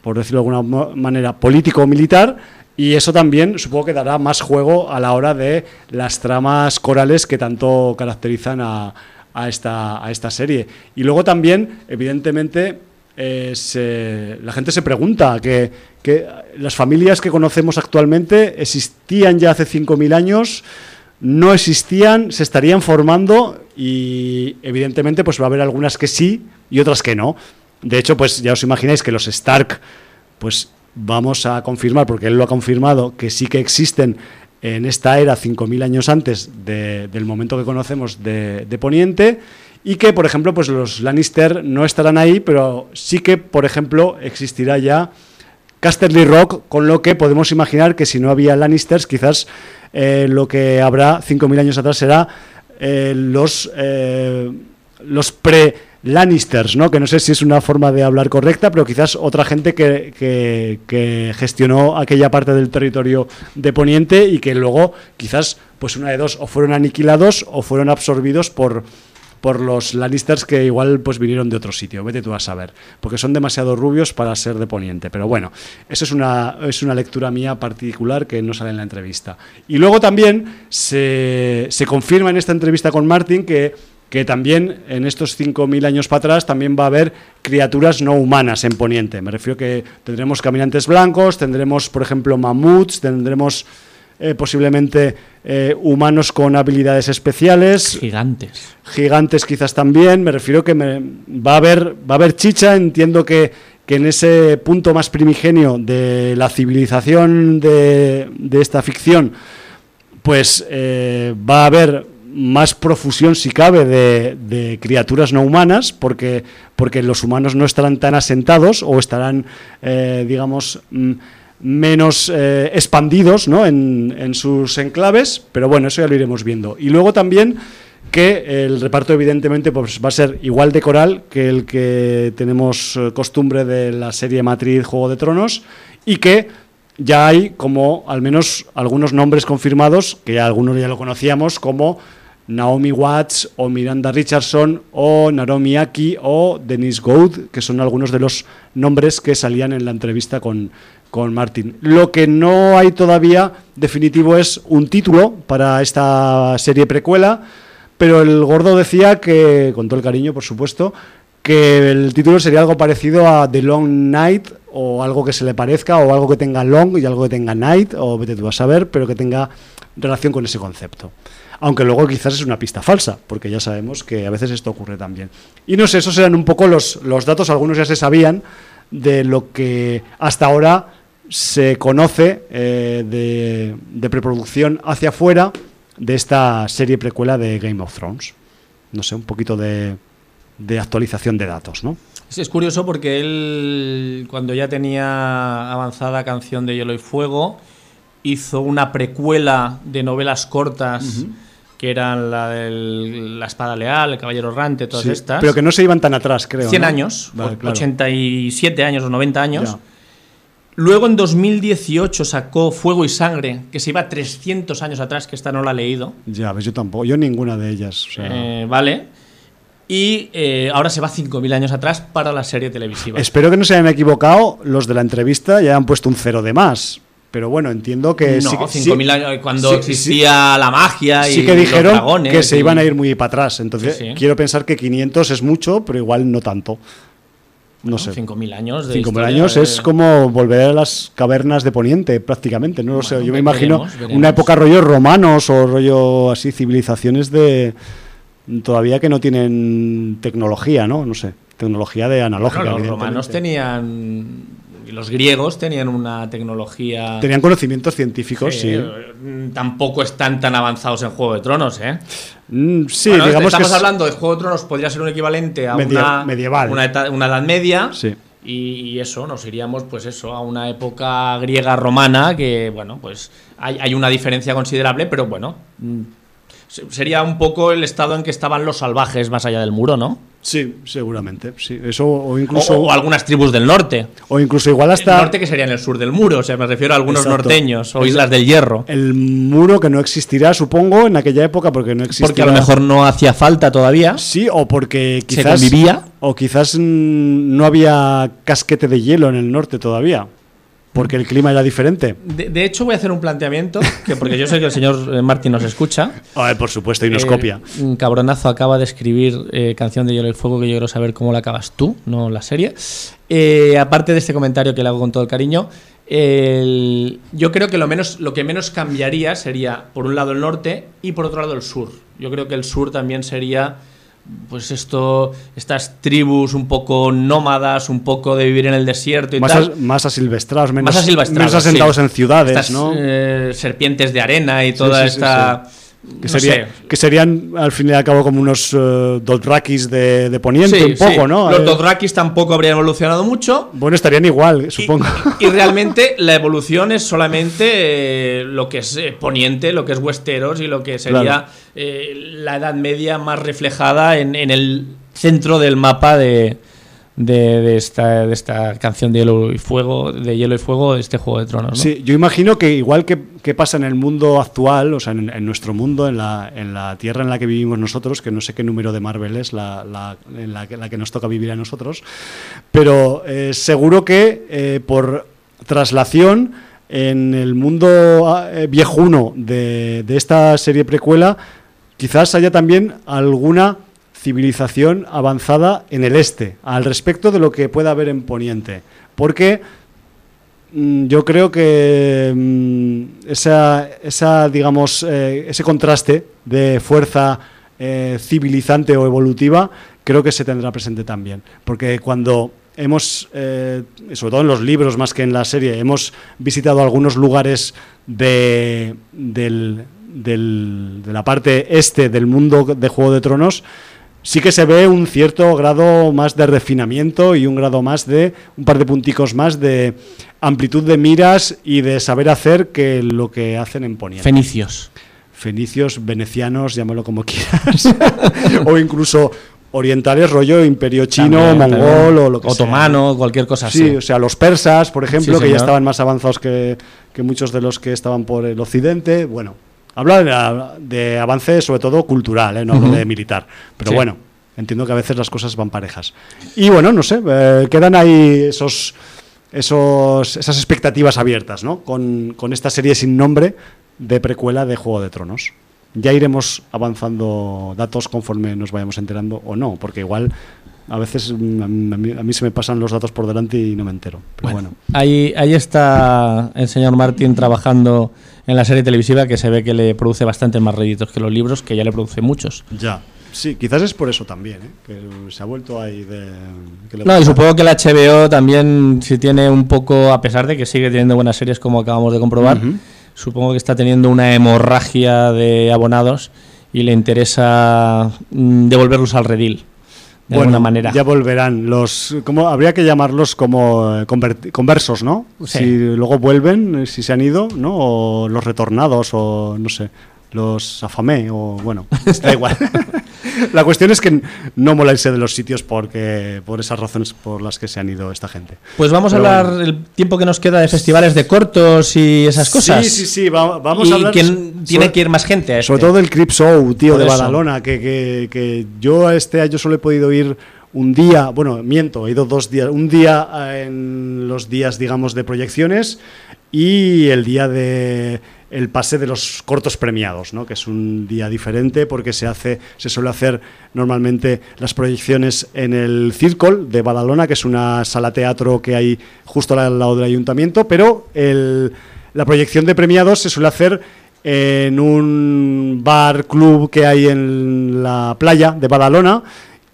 por decirlo de alguna manera, político o militar, y eso también supongo que dará más juego a la hora de las tramas corales que tanto caracterizan a, esta, serie. Y luego también, evidentemente, eh, la gente se pregunta que, que las familias que conocemos actualmente existían ya hace 5.000 años, no existían, se estarían formando y evidentemente pues va a haber algunas que sí y otras que no. De hecho, pues ya os imagináis que los Stark, pues vamos a confirmar, porque él lo ha confirmado, que sí que existen en esta era 5.000 años antes de- del momento que conocemos de, Poniente y que, por ejemplo, pues los Lannister no estarán ahí, pero sí que, por ejemplo, existirá ya Casterly Rock, con lo que podemos imaginar que si no había Lannisters, quizás eh, lo que habrá 5.000 años atrás será eh, los, eh, los pre-Lannisters, ¿no? que no sé si es una forma de hablar correcta, pero quizás otra gente que, que- que gestionó aquella parte del territorio de Poniente y que luego quizás, pues una de dos, o fueron aniquilados o fueron absorbidos por, por los Lannisters que igual pues vinieron de otro sitio, vete tú a saber, porque son demasiado rubios para ser de Poniente, pero bueno, eso es una, es una lectura mía particular que no sale en la entrevista. Y luego también se, se confirma en esta entrevista con Martin que, que también en estos 5.000 años para atrás también va a haber criaturas no humanas en Poniente, me refiero que tendremos caminantes blancos, tendremos por ejemplo mamuts, tendremos... eh, posiblemente eh, humanos con habilidades especiales, Gigantes. gigantes quizás también, me refiero que me- va a haber va a haber chicha, entiendo que, que en ese punto más primigenio de la civilización de, de esta ficción, pues eh, va a haber más profusión, si cabe, de, de, criaturas no humanas, porque, porque los humanos no estarán tan asentados o estarán, eh, digamos, mm, menos eh, expandidos ¿no? en, en, sus enclaves, pero bueno, eso ya lo iremos viendo. Y luego también que el reparto evidentemente pues, va a ser igual de coral que el que tenemos eh, costumbre de la serie matriz Juego de Tronos y que ya hay como al menos algunos nombres confirmados, que ya algunos ya lo conocíamos, como Naomi Watts o Miranda Richardson o Naomi Aki o Denise Gould, que son algunos de los nombres que salían en la entrevista con, con Martin. Lo que no hay todavía definitivo es un título para esta serie precuela, pero el gordo decía que, con todo el cariño por supuesto, que el título sería algo parecido a The Long Night o algo que se le parezca o algo que tenga long y algo que tenga night o vete tú a saber, pero que tenga relación con ese concepto. Aunque luego quizás es una pista falsa, porque ya sabemos que a veces esto ocurre también. Y no sé, esos eran un poco los, los datos, algunos ya se sabían, de lo que hasta ahora se conoce eh, de, de preproducción hacia afuera de esta serie precuela de Game of Thrones. No sé, un poquito de, de actualización de datos, ¿no? Sí, es curioso porque él, cuando ya tenía avanzada Canción de Hielo y Fuego, hizo una precuela de novelas cortas. Uh -huh. Que eran la de La Espada Leal, El Caballero Errante, todas Sí, estas. Pero que no se iban tan atrás, creo. 100 ¿no? años, Vale, claro. 87 años o 90 años. Ya. Luego en 2018 sacó Fuego y Sangre, que se iba 300 años atrás, que esta no la he leído. Ya, ves, yo tampoco. Yo ninguna de ellas. o sea, Eh, vale. Y eh, ahora se va 5.000 años atrás para la serie televisiva. Espero que no se hayan equivocado los de la entrevista y hayan puesto un cero de más. Pero bueno, entiendo que no, sí que, 5.000 años, cuando sí- existía la magia y sí que los dijeron dragones que se y- iban a ir muy para atrás. Entonces, quiero pensar que 500 es mucho, pero igual no tanto. No ¿no? sé. 5.000 años de 5.000 historia, años eh, es como volver a las cavernas de Poniente, prácticamente. No lo sé. Bueno, Yo me imagino veremos, veremos. una época rollo romanos o rollo así, civilizaciones de. Todavía que no tienen tecnología, ¿no? No sé. Tecnología de analógica. Bueno, los romanos tenían. Y Los griegos tenían una tecnología. Tenían conocimientos científicos, sí. eh, Tampoco están tan avanzados en Juego de Tronos, ¿eh? Mm, sí, Bueno, digamos estamos que. es- hablando de Juego de Tronos, podría ser un equivalente a Media- una, medieval. Una, eta- una edad media. Sí. Y, eso, nos iríamos, pues eso, a una época griega romana que, bueno, pues hay, hay una diferencia considerable, pero bueno. mm, se- Sería un poco el estado en que estaban los salvajes más allá del muro, ¿no? Sí, seguramente. Sí. Eso, o incluso. o algunas tribus del norte. o incluso igual El hasta. norte que sería en el sur del muro, o sea, me refiero a algunos Exacto. norteños o islas del hierro. El muro que no existirá, supongo, en aquella época, porque no existía. Porque a lo mejor no hacía falta todavía. Sí, o porque Se quizás. convivía. O quizás no había casquete de hielo en el norte todavía. Porque el clima era diferente. De, de hecho, voy a hacer un planteamiento, que porque yo sé que el señor eh, Martín nos escucha. A ver, por supuesto, y nos Eh, copia. Un cabronazo acaba de escribir eh, Canción de Hielo y Fuego, que yo quiero saber cómo la acabas tú, no la serie. Eh, aparte de este comentario que le hago con todo el cariño, el- yo creo que lo, menos, lo que menos cambiaría sería, por un lado, el norte y por otro lado, el sur. Yo creo que el sur también sería. Pues esto, estas tribus un poco nómadas, un poco de vivir en el desierto y Más, tal. más asilvestrados, menos, más asilvestrados, menos asentados sí. en ciudades, Estas, ¿no? eh, serpientes de arena y toda sí, sí, esta. Que, no sería- que serían, al fin y al cabo, como unos Dothrakis de, de Poniente, Sí, un poco, sí. ¿no? Los Eh, Dothrakis tampoco habrían evolucionado mucho. bueno, estarían igual, supongo. Y, y realmente la evolución es solamente eh, lo que es eh, Poniente, lo que es Westeros y lo que sería Claro. eh, la Edad Media más reflejada en, en el centro del mapa de, de, esta, de esta canción de Hielo y Fuego, de Hielo y Fuego, de este Juego de Tronos. ¿no? Sí, yo imagino que igual que, que pasa en el mundo actual, o sea, en, nuestro mundo, en la, en la tierra en la que vivimos nosotros, que no sé qué número de Marvel es la, la- en la, que- que nos toca vivir a nosotros, pero eh, seguro que eh, por traslación en el mundo eh, viejuno de, de esta serie precuela, quizás haya también alguna civilización avanzada en el este, al respecto de lo que pueda haber en Poniente. Porque Mm, Yo creo que mm, esa, esa, digamos, eh, ese contraste de fuerza eh, civilizante o evolutiva creo que se tendrá presente también. Porque cuando hemos, eh, sobre todo en los libros más que en la serie, hemos visitado algunos lugares de, del, de la parte este del mundo de Juego de Tronos, sí que se ve un cierto grado más de refinamiento y un grado más de, un par de punticos más de amplitud de miras y de saber hacer que lo que hacen en Poniente. Fenicios. Fenicios, venecianos, llámalo como quieras. o incluso orientales, rollo imperio chino, También, mongol también. o lo que Otomano, sea. cualquier cosa Sí, así. o sea, los persas, por ejemplo, Sí, que ya estaban más avanzados que, que muchos de los que estaban por el occidente. Bueno, habla de, de avance sobre todo cultural, ¿eh? no hablo de militar. Pero Sí. bueno, entiendo que a veces las cosas van parejas. Y bueno, no sé, eh, quedan ahí esos, esos, esas expectativas abiertas, ¿no? Con, con esta serie sin nombre de precuela de Juego de Tronos. Ya iremos avanzando datos conforme nos vayamos enterando o no, porque igual a veces mm, a mí, a mí se me pasan los datos por delante y no me entero. Pero bueno. Ahí, ahí está el señor Martin trabajando en la serie televisiva que se ve que le produce bastante más réditos que los libros, que ya le produce muchos. Ya. Sí, quizás es por eso también, ¿eh? que se ha vuelto ahí de... que le No, y supongo que la HBO también, si tiene un poco, a pesar de que sigue teniendo buenas series como acabamos de comprobar, supongo que está teniendo una hemorragia de abonados y le interesa mm, devolverlos al redil, de Bueno, alguna manera. Ya volverán. Los, ¿cómo? Habría que llamarlos como eh, conversos, ¿no? Sí. Si luego vuelven, eh, si se han ido, ¿no? O los retornados, o no sé, los afamé, o bueno, da igual. La cuestión es que no mola irse de los sitios porque por esas razones por las que se han ido esta gente. Pues vamos Pero a hablar el tiempo que nos queda de festivales de cortos y esas cosas. Sí, sí, sí, va- vamos y a hablar so- tiene sobre- que ir más gente a este. Sobre todo del Crip Show, tío, Por de eso. Badalona, que, que, que yo este año solo he podido ir un día, bueno, miento, he ido dos días, un día eh, en los días, digamos, de proyecciones y el día de el pase de los cortos premiados, ¿no? que es un día diferente porque se hace, se suele hacer normalmente las proyecciones en el Círcol de Badalona, que es una sala teatro que hay justo al lado del ayuntamiento, pero el, la proyección de premiados se suele hacer en un bar club que hay en la playa de Badalona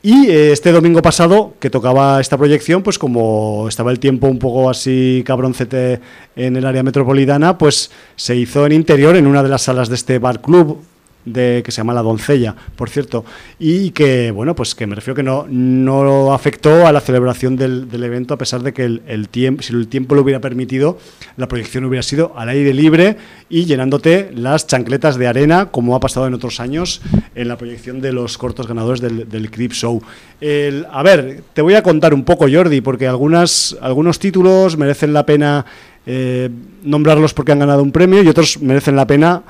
y eh, este domingo pasado que tocaba esta proyección pues como estaba el tiempo un poco así cabroncete en el área metropolitana pues se hizo en interior en una de las salas de este bar club de que se llama La Doncella, por cierto, y que, bueno, pues que me refiero que no, no afectó a la celebración del, del evento, a pesar de que el, el tiempo, si el tiempo lo hubiera permitido, la proyección hubiera sido al aire libre y llenándote las chancletas de arena, como ha pasado en otros años en la proyección de los cortos ganadores del, del Crip Show. El- a ver, te voy a contar un poco, Jordi, porque algunas, algunos títulos merecen la pena eh, nombrarlos porque han ganado un premio y otros merecen la pena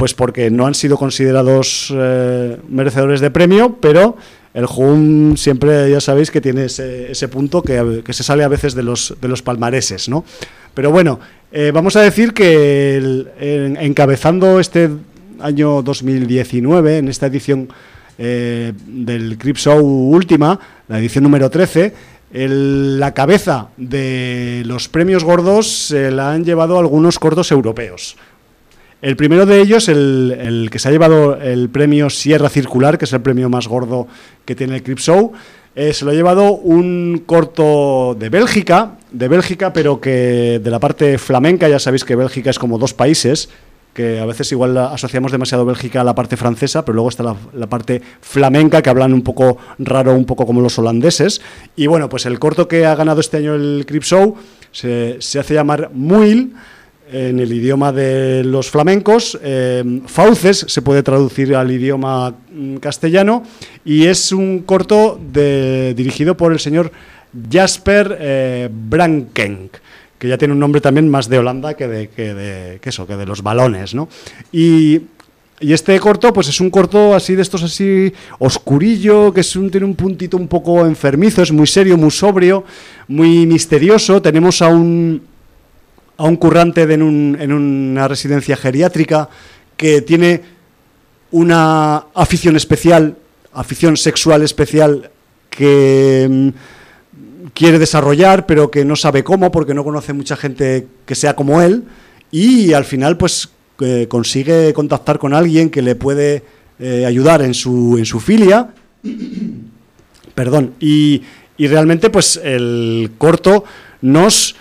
pues porque no han sido considerados eh, merecedores de premio, pero el JUM siempre ya sabéis que tiene ese, punto que, se sale a veces de los, de los palmareses, ¿no? Pero bueno, eh, vamos a decir que encabezando este año 2019, en esta edición eh, del Crip Show última, la edición número 13, el- la cabeza de los premios gordos se la han llevado algunos cortos europeos. El primero de ellos, el, que se ha llevado el premio Sierra Circular, que es el premio más gordo que tiene el Crip Show, eh, se lo ha llevado un corto de Bélgica, de Bélgica, pero que de la parte flamenca, ya sabéis que Bélgica es como dos países, que a veces igual asociamos demasiado Bélgica a la parte francesa, pero luego está la, la parte flamenca, que hablan un poco raro, un poco como los holandeses. Y bueno, pues el corto que ha ganado este año el Crip Show se, se hace llamar Muil, en el idioma de los flamencos. eh, Fauces se puede traducir al idioma mm, castellano y es un corto de- dirigido por el señor Jasper eh, Brankenk que ya tiene un nombre también más de Holanda que de, que de que eso, que de los balones, ¿no? Y, este corto, pues es un corto así de estos así oscurillo, que tiene un puntito un poco enfermizo, es muy serio, muy sobrio, muy misterioso. Tenemos a un, a un currante en, un- en una residencia geriátrica que tiene una afición especial, afición sexual especial que mm, quiere desarrollar, pero que no sabe cómo, porque no conoce mucha gente que sea como él, y al final pues eh, consigue contactar con alguien que le puede eh, ayudar en su, en su filia, perdón, y, y realmente pues el corto nos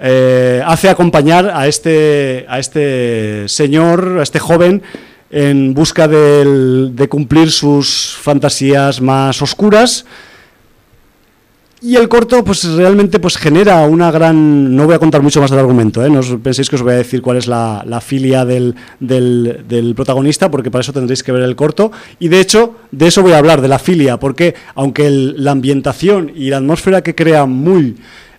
eh, hace acompañar a este, a este señor, a este joven, en busca de cumplir sus fantasías más oscuras. Y el corto, pues realmente pues, genera una gran... No voy a contar mucho más del argumento, ¿eh? no penséis que os voy a decir cuál es la, filia del, del, protagonista, porque para eso tendréis que ver el corto. Y de hecho, de eso voy a hablar, de la filia, porque aunque la ambientación y la atmósfera que crea muy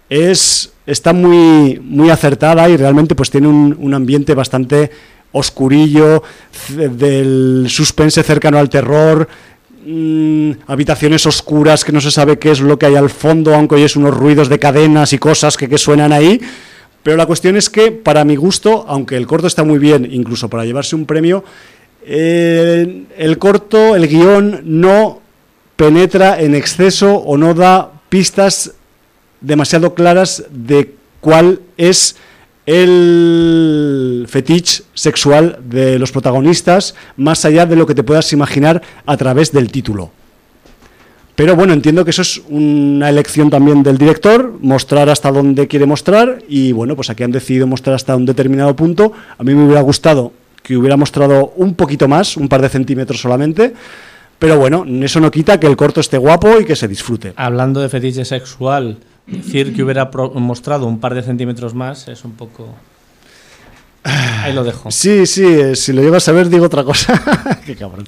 es, está muy, muy acertada y realmente pues tiene un, un ambiente bastante oscurillo, del suspense cercano al terror, Mm, habitaciones oscuras que no se sabe qué es lo que hay al fondo, aunque oyes unos ruidos de cadenas y cosas que, suenan ahí. Pero la cuestión es que, para mi gusto, aunque el corto está muy bien, incluso para llevarse un premio, eh, el corto, el guion, no penetra en exceso o no da pistas demasiado claras de cuál es el fetiche sexual de los protagonistas, más allá de lo que te puedas imaginar a través del título. Pero bueno, entiendo que eso es una elección también del director, mostrar hasta dónde quiere mostrar y bueno, pues aquí han decidido mostrar hasta un determinado punto. A mí me hubiera gustado que hubiera mostrado un poquito más, un par de centímetros solamente, pero bueno, eso no quita que el corto esté guapo y que se disfrute. Hablando de fetiche sexual, Decir que hubiera mostrado un par de centímetros más es un poco... Ahí lo dejo. Sí, sí, eh, si lo llevas a ver digo otra cosa. Qué cabrón.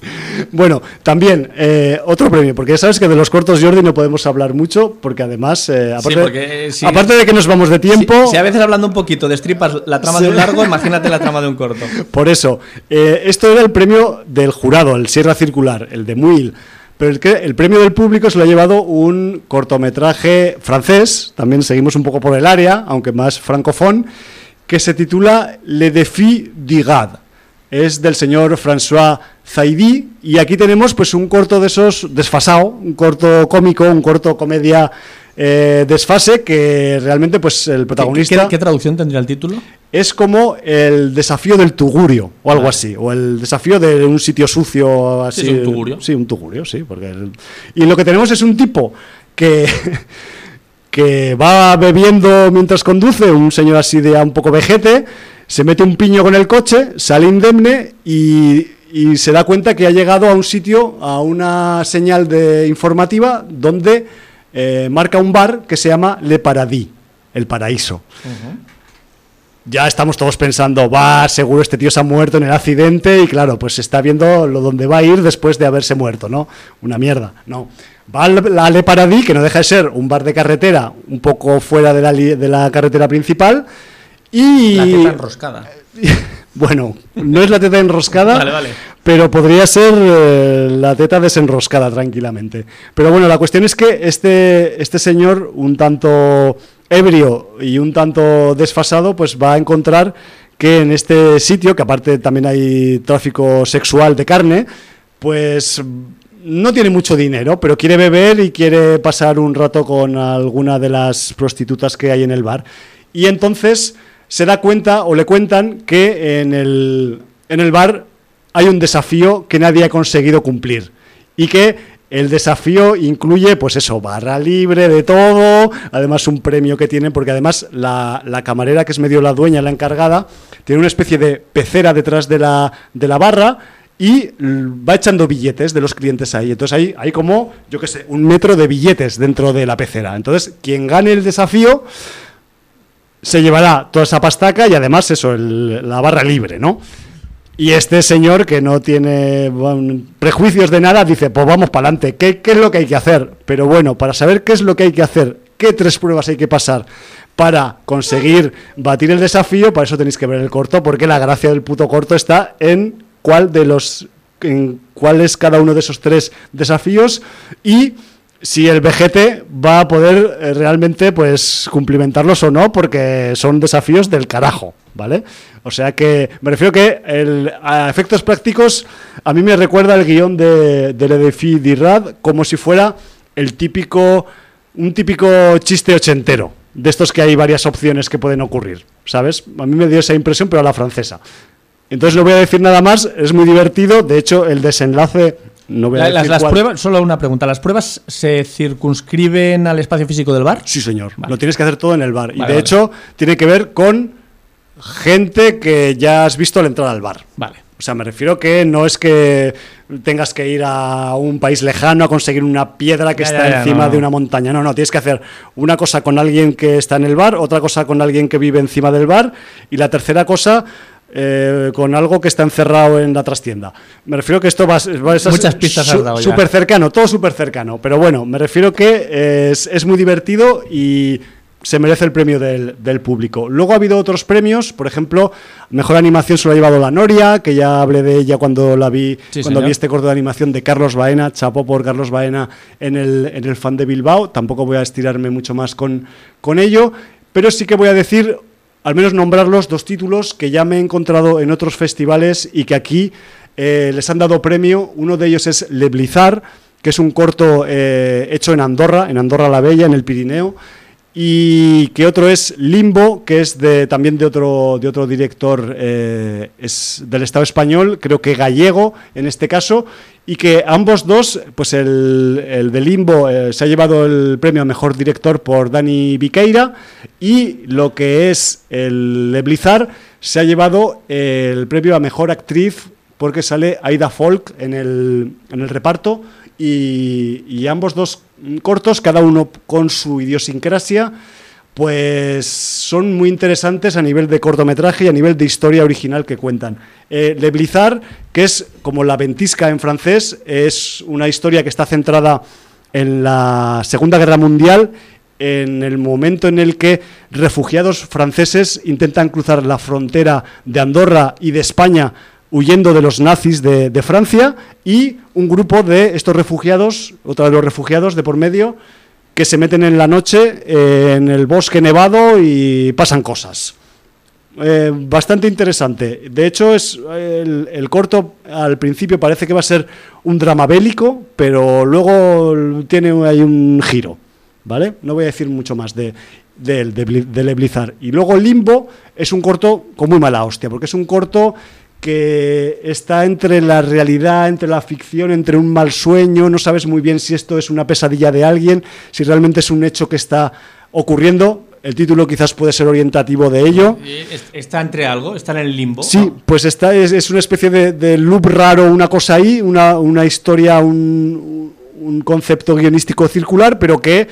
Bueno, también eh, otro premio, porque ya sabes que de los cortos Jordi no podemos hablar mucho, porque además, eh, aparte, de que nos vamos de tiempo... Si, a veces hablando un poquito de stripas la trama de un largo, imagínate la trama de un corto. Por eso, esto era el premio del jurado, el Sierra Circular, el de Muil. Pero el, que, el premio del público se lo ha llevado un cortometraje francés, también seguimos un poco por el área, aunque más francofón, que se titula Le Défi du Gad. Es del señor François Zaidi y aquí tenemos pues un corto de esos desfasado, un corto cómico, un corto comedia eh, desfase que realmente pues el protagonista... ¿Qué, traducción tendría el título? Es como el desafío del tugurio o algo así, o el desafío de un sitio sucio así. Sí, un tugurio. Sí, un tugurio, sí. Porque Y lo que tenemos es un tipo que... que va bebiendo mientras conduce, un señor así de un poco vejete, se mete un piño con el coche, sale indemne y, y se da cuenta que ha llegado a un sitio, a una señal de informativa donde eh, marca un bar que se llama Le Paradis, el paraíso. Ya estamos todos pensando, va, seguro este tío se ha muerto en el accidente y claro, pues está viendo lo donde va a ir después de haberse muerto, ¿no? Una mierda, no. Va a Le Paradis, que no deja de ser un bar de carretera un poco fuera de la, de la carretera principal y... La teta enroscada. bueno, no es la teta enroscada, pero podría ser eh, la teta desenroscada tranquilamente. Pero bueno, la cuestión es que este, este señor, un tanto ebrio y un tanto desfasado, pues va a encontrar que en este sitio, que aparte también hay tráfico sexual de carne, pues no tiene mucho dinero, pero quiere beber y quiere pasar un rato con alguna de las prostitutas que hay en el bar. Y entonces se da cuenta o le cuentan que en el, en el bar hay un desafío que nadie ha conseguido cumplir y que el desafío incluye, pues eso, barra libre de todo, además un premio que tienen, porque además la, la, camarera, que es medio la dueña, la encargada, tiene una especie de pecera detrás de la, de la barra y va echando billetes de los clientes ahí. Entonces hay, hay como, yo qué sé, un metro de billetes dentro de la pecera. Entonces, quien gane el desafío se llevará toda esa pastaca y además eso, la barra libre, ¿no? Y este señor que no tiene prejuicios de nada dice, pues vamos para adelante, ¿Qué, es lo que hay que hacer? Pero bueno, para saber qué es lo que hay que hacer, qué tres pruebas hay que pasar para conseguir batir el desafío, para eso tenéis que ver el corto, porque la gracia del puto corto está en cuál de los en cuál es cada uno de esos tres desafíos y si el VGT va a poder eh, realmente pues cumplimentarlos o no, porque son desafíos del carajo, ¿vale? O sea que me refiero que a efectos prácticos a mí me recuerda el guion de, del Edefi Dirad como si fuera el típico, un típico chiste ochentero, de estos que hay varias opciones que pueden ocurrir, ¿sabes? A mí me dio esa impresión, pero a la francesa. Entonces no voy a decir nada más, es muy divertido, de hecho el desenlace No voy a las, las pruebas, solo una pregunta. ¿Las pruebas se circunscriben al espacio físico del bar? Sí, señor. Vale. Lo tienes que hacer todo en el bar. y de vale. hecho, tiene que ver con gente que ya has visto al entrar al bar. Vale. O sea, me refiero que no es que tengas que ir a un país lejano a conseguir una piedra que Ya, está ya, ya, encima no, de una montaña. No, no, tienes que hacer una cosa con alguien que está en el bar, otra cosa con alguien que vive encima del bar y la tercera cosa eh, con algo que está encerrado en la trastienda. Me refiero que esto va, a- va a ser Muchas pistas súper cercano, todo súper cercano. Pero bueno, me refiero que es, es muy divertido y se merece el premio del, del público. Luego ha habido otros premios, por ejemplo, mejor animación se lo ha llevado la Noria, que ya hablé de ella cuando la vi, Sí, cuando señor. vi este corto de animación de Carlos Baena, chapó por Carlos Baena en el, en el fan de Bilbao. Tampoco voy a estirarme mucho más con, con ello, pero sí que voy a decir, al menos nombrarlos, dos títulos que ya me he encontrado en otros festivales y que aquí eh, les han dado premio. Uno de ellos es Le Blizzard, que es un corto eh, hecho en Andorra, en Andorra la Bella, en el Pirineo. Y que otro es Limbo, que es de, también de otro, de otro director eh, es del Estado español, creo que gallego en este caso, y que ambos dos, pues el, el de Limbo eh, se ha llevado el premio a Mejor Director por Dani Viqueira, y lo que es el de Blizzard se ha llevado el premio a Mejor Actriz porque sale Aida Folk en el, en el reparto y, ambos dos cortos, cada uno con su idiosincrasia, pues son muy interesantes a nivel de cortometraje y a nivel de historia original que cuentan. Eh, Le Blizzard, que es como la ventisca en francés, es una historia que está centrada en la Segunda Guerra Mundial, en el momento en el que refugiados franceses intentan cruzar la frontera de Andorra y de España huyendo de los nazis de, de Francia y un grupo de estos refugiados, otra de los refugiados de por medio, que se meten en la noche eh, en el bosque nevado y pasan cosas. Eh, bastante interesante. De hecho, es el, corto al principio parece que va a ser un drama bélico, pero luego tiene ahí un giro. ¿Vale? No voy a decir mucho más de, de, de, de. Y luego Limbo es un corto con muy mala hostia, porque es un corto que está entre la realidad, entre la ficción, entre un mal sueño, no sabes muy bien si esto es una pesadilla de alguien, si realmente es un hecho que está ocurriendo. El título quizás puede ser orientativo de ello. Es- ¿Está entre algo? ¿Está en el limbo? Sí, pues esta es, es una especie de, de loop raro, una cosa ahí, una, una historia, un, un concepto guionístico circular, pero que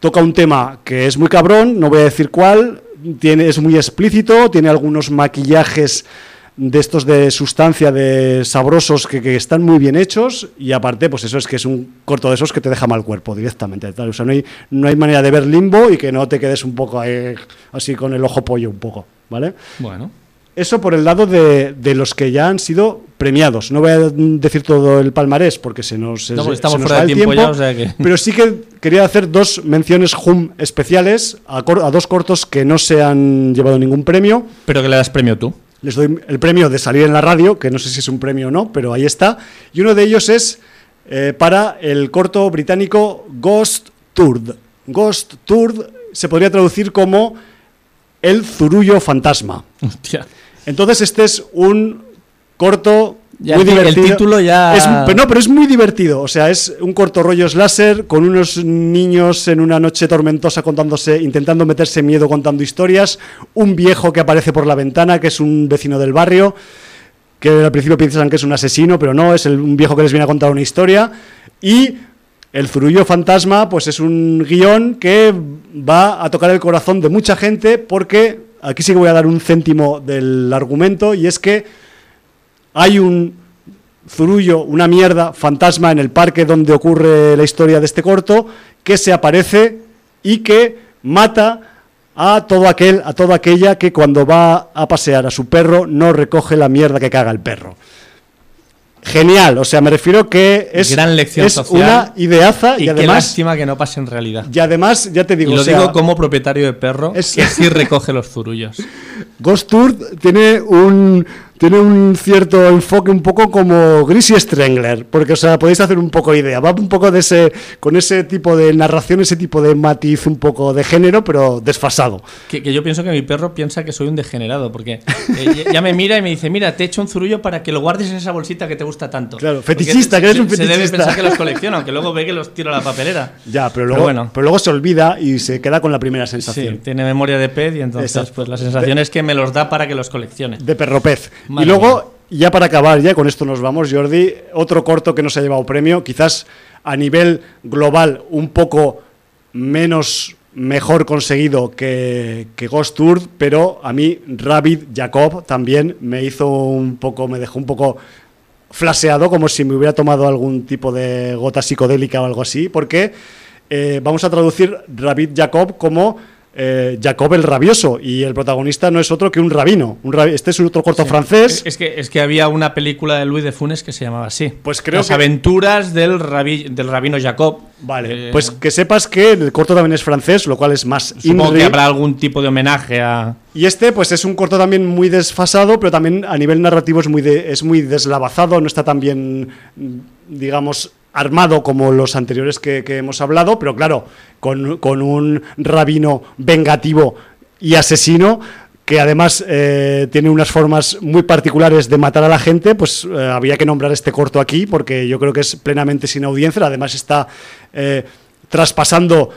toca un tema que es muy cabrón, no voy a decir cuál, tiene, es muy explícito, tiene algunos maquillajes de estos de sustancia, de sabrosos que, que están muy bien hechos y aparte, pues eso es que es un corto de esos que te deja mal cuerpo directamente. tal. O sea, no hay, no hay manera de ver limbo y que no te quedes un poco ahí, así con el ojo pollo un poco, ¿vale? Bueno. Eso por el lado de, de los que ya han sido premiados. No voy a decir todo el palmarés porque se nos, No, estamos se nos fuera va de el tiempo ya, o sea que- Pero sí que quería hacer dos menciones HUM especiales a, a dos cortos que no se han llevado ningún premio. Pero que le das premio tú. Les doy el premio de salir en la radio, que no sé si es un premio o no, pero ahí está. Y uno de ellos es eh, para el corto británico Ghost Tourd. Ghost Tourd se podría traducir como El Zurullo Fantasma. Hostia. Entonces este es un corto Ya muy el ti- el divertido. título ya- Es- pero no, pero es muy divertido. O sea, es un corto rollo slasher con unos niños en una noche tormentosa contándose, intentando meterse miedo contando historias. Un viejo que aparece por la ventana, que es un vecino del barrio, que al principio piensan que es un asesino, pero no, es el- un viejo que les viene a contar una historia. Y el Zurullo Fantasma, pues es un guion que va a tocar el corazón de mucha gente porque aquí sí que voy a dar un céntimo del argumento y es que hay un zurullo, una mierda, fantasma en el parque donde ocurre la historia de este corto que se aparece y que mata a todo aquel, a toda aquella que cuando va a pasear a su perro no recoge la mierda que caga el perro. Genial, o sea, me refiero que es, Gran lección es social. una ideaza Y, y, qué además lástima que no pase en realidad. y además ya te digo, y lo o sea, digo como propietario de perro es- que sí recoge los zurullos. Ghost Tour tiene un tiene un cierto enfoque un poco como Greasy Strangler, porque, o sea, podéis hacer un poco idea. Va un poco de ese, con ese tipo de narración, ese tipo de matiz un poco de género, pero desfasado. Que, que yo pienso que mi perro piensa que soy un degenerado, porque eh, ya me mira y me dice, mira, te he hecho un zurullo para que lo guardes en esa bolsita que te gusta tanto. Claro, Porque fetichista, que eres un Se debe fetichista. pensar que los colecciono, aunque luego ve que los tiro a la papelera. Ya, pero Pero luego, bueno. pero luego se olvida y se queda con la primera Sí, sensación. tiene memoria de pez y entonces Exacto. pues la sensación es que me los da para que los coleccione. De perro pez. Y luego, ya para acabar, ya con esto nos vamos, Jordi, otro corto que nos ha llevado premio, quizás a nivel global un poco menos mejor conseguido que, que Ghost Tour, pero a mí Rabbit Jacob también me hizo un poco, me dejó un poco flaseado, como si me hubiera tomado algún tipo de gota psicodélica o algo así, porque eh, vamos a traducir Rabbit Jacob como eh, Jacob el rabioso, y el protagonista no es otro que un rabino. Un este es otro corto francés. Es, que, es que había una película de Luis de Funes que se llamaba así. Pues creo Las que- aventuras del, rabi- del rabino Jacob. Vale, Eh, pues que sepas que el corto también es francés, lo cual es más Supongo INRI. que habrá algún tipo de homenaje a... Y este, pues es un corto también muy desfasado, pero también a nivel narrativo es muy, de- es muy deslavazado, no está tan bien, mm, digamos, armado como los anteriores que, hemos hablado, pero claro, con, un rabino vengativo y asesino que además eh, tiene unas formas muy particulares de matar a la gente, pues eh, había que nombrar este corto aquí porque yo creo que es plenamente sin audiencia, además está... eh, traspasando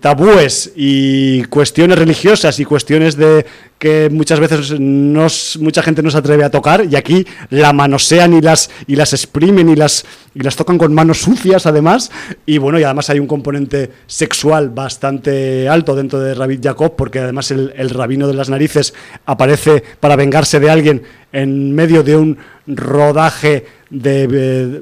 tabúes y cuestiones religiosas y cuestiones de que muchas veces no s- mucha gente no se atreve a tocar y aquí la manosean y las y las exprimen y las y las tocan con manos sucias además y bueno y además hay un componente sexual bastante alto dentro de Rabbit Jacob porque además el, el rabino de las narices aparece para vengarse de alguien en medio de un rodaje de,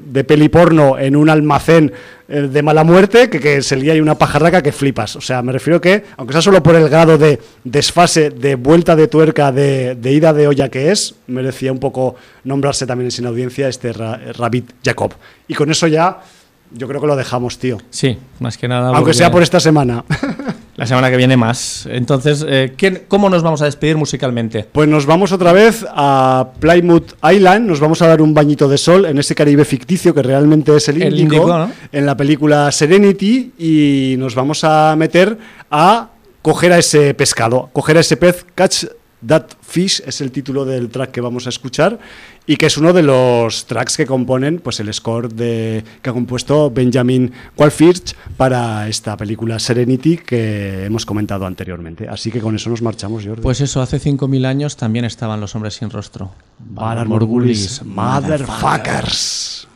de, peli porno en un almacén eh, de mala muerte que, que se lía ahí una pajarraca que flipas. O sea, me refiero que, aunque sea solo por el grado de desfase, de vuelta de tuerca, de, de ida de olla que es, merecía un poco nombrarse también en sin audiencia este Ra- Rabbit Jacob. Y con eso ya, yo creo que lo dejamos, tío. Sí, más que nada. Aunque sea por esta semana. La semana que viene más. Entonces, eh, ¿qué- ¿cómo nos vamos a despedir musicalmente? Pues nos vamos otra vez a Plymouth Island, nos vamos a dar un bañito de sol en ese Caribe ficticio que realmente es el El Índico, en la película Serenity y nos vamos a meter a coger a ese pescado, coger a ese pez, catch that fish es el título del track que vamos a escuchar y que es uno de los tracks que componen pues el score de que ha compuesto Benjamin Wallfish para esta película Serenity que hemos comentado anteriormente. Así que con eso nos marchamos, Jordi. Pues eso, hace 5.000 años también estaban los hombres sin rostro. Valar Morgulis, motherfuckers.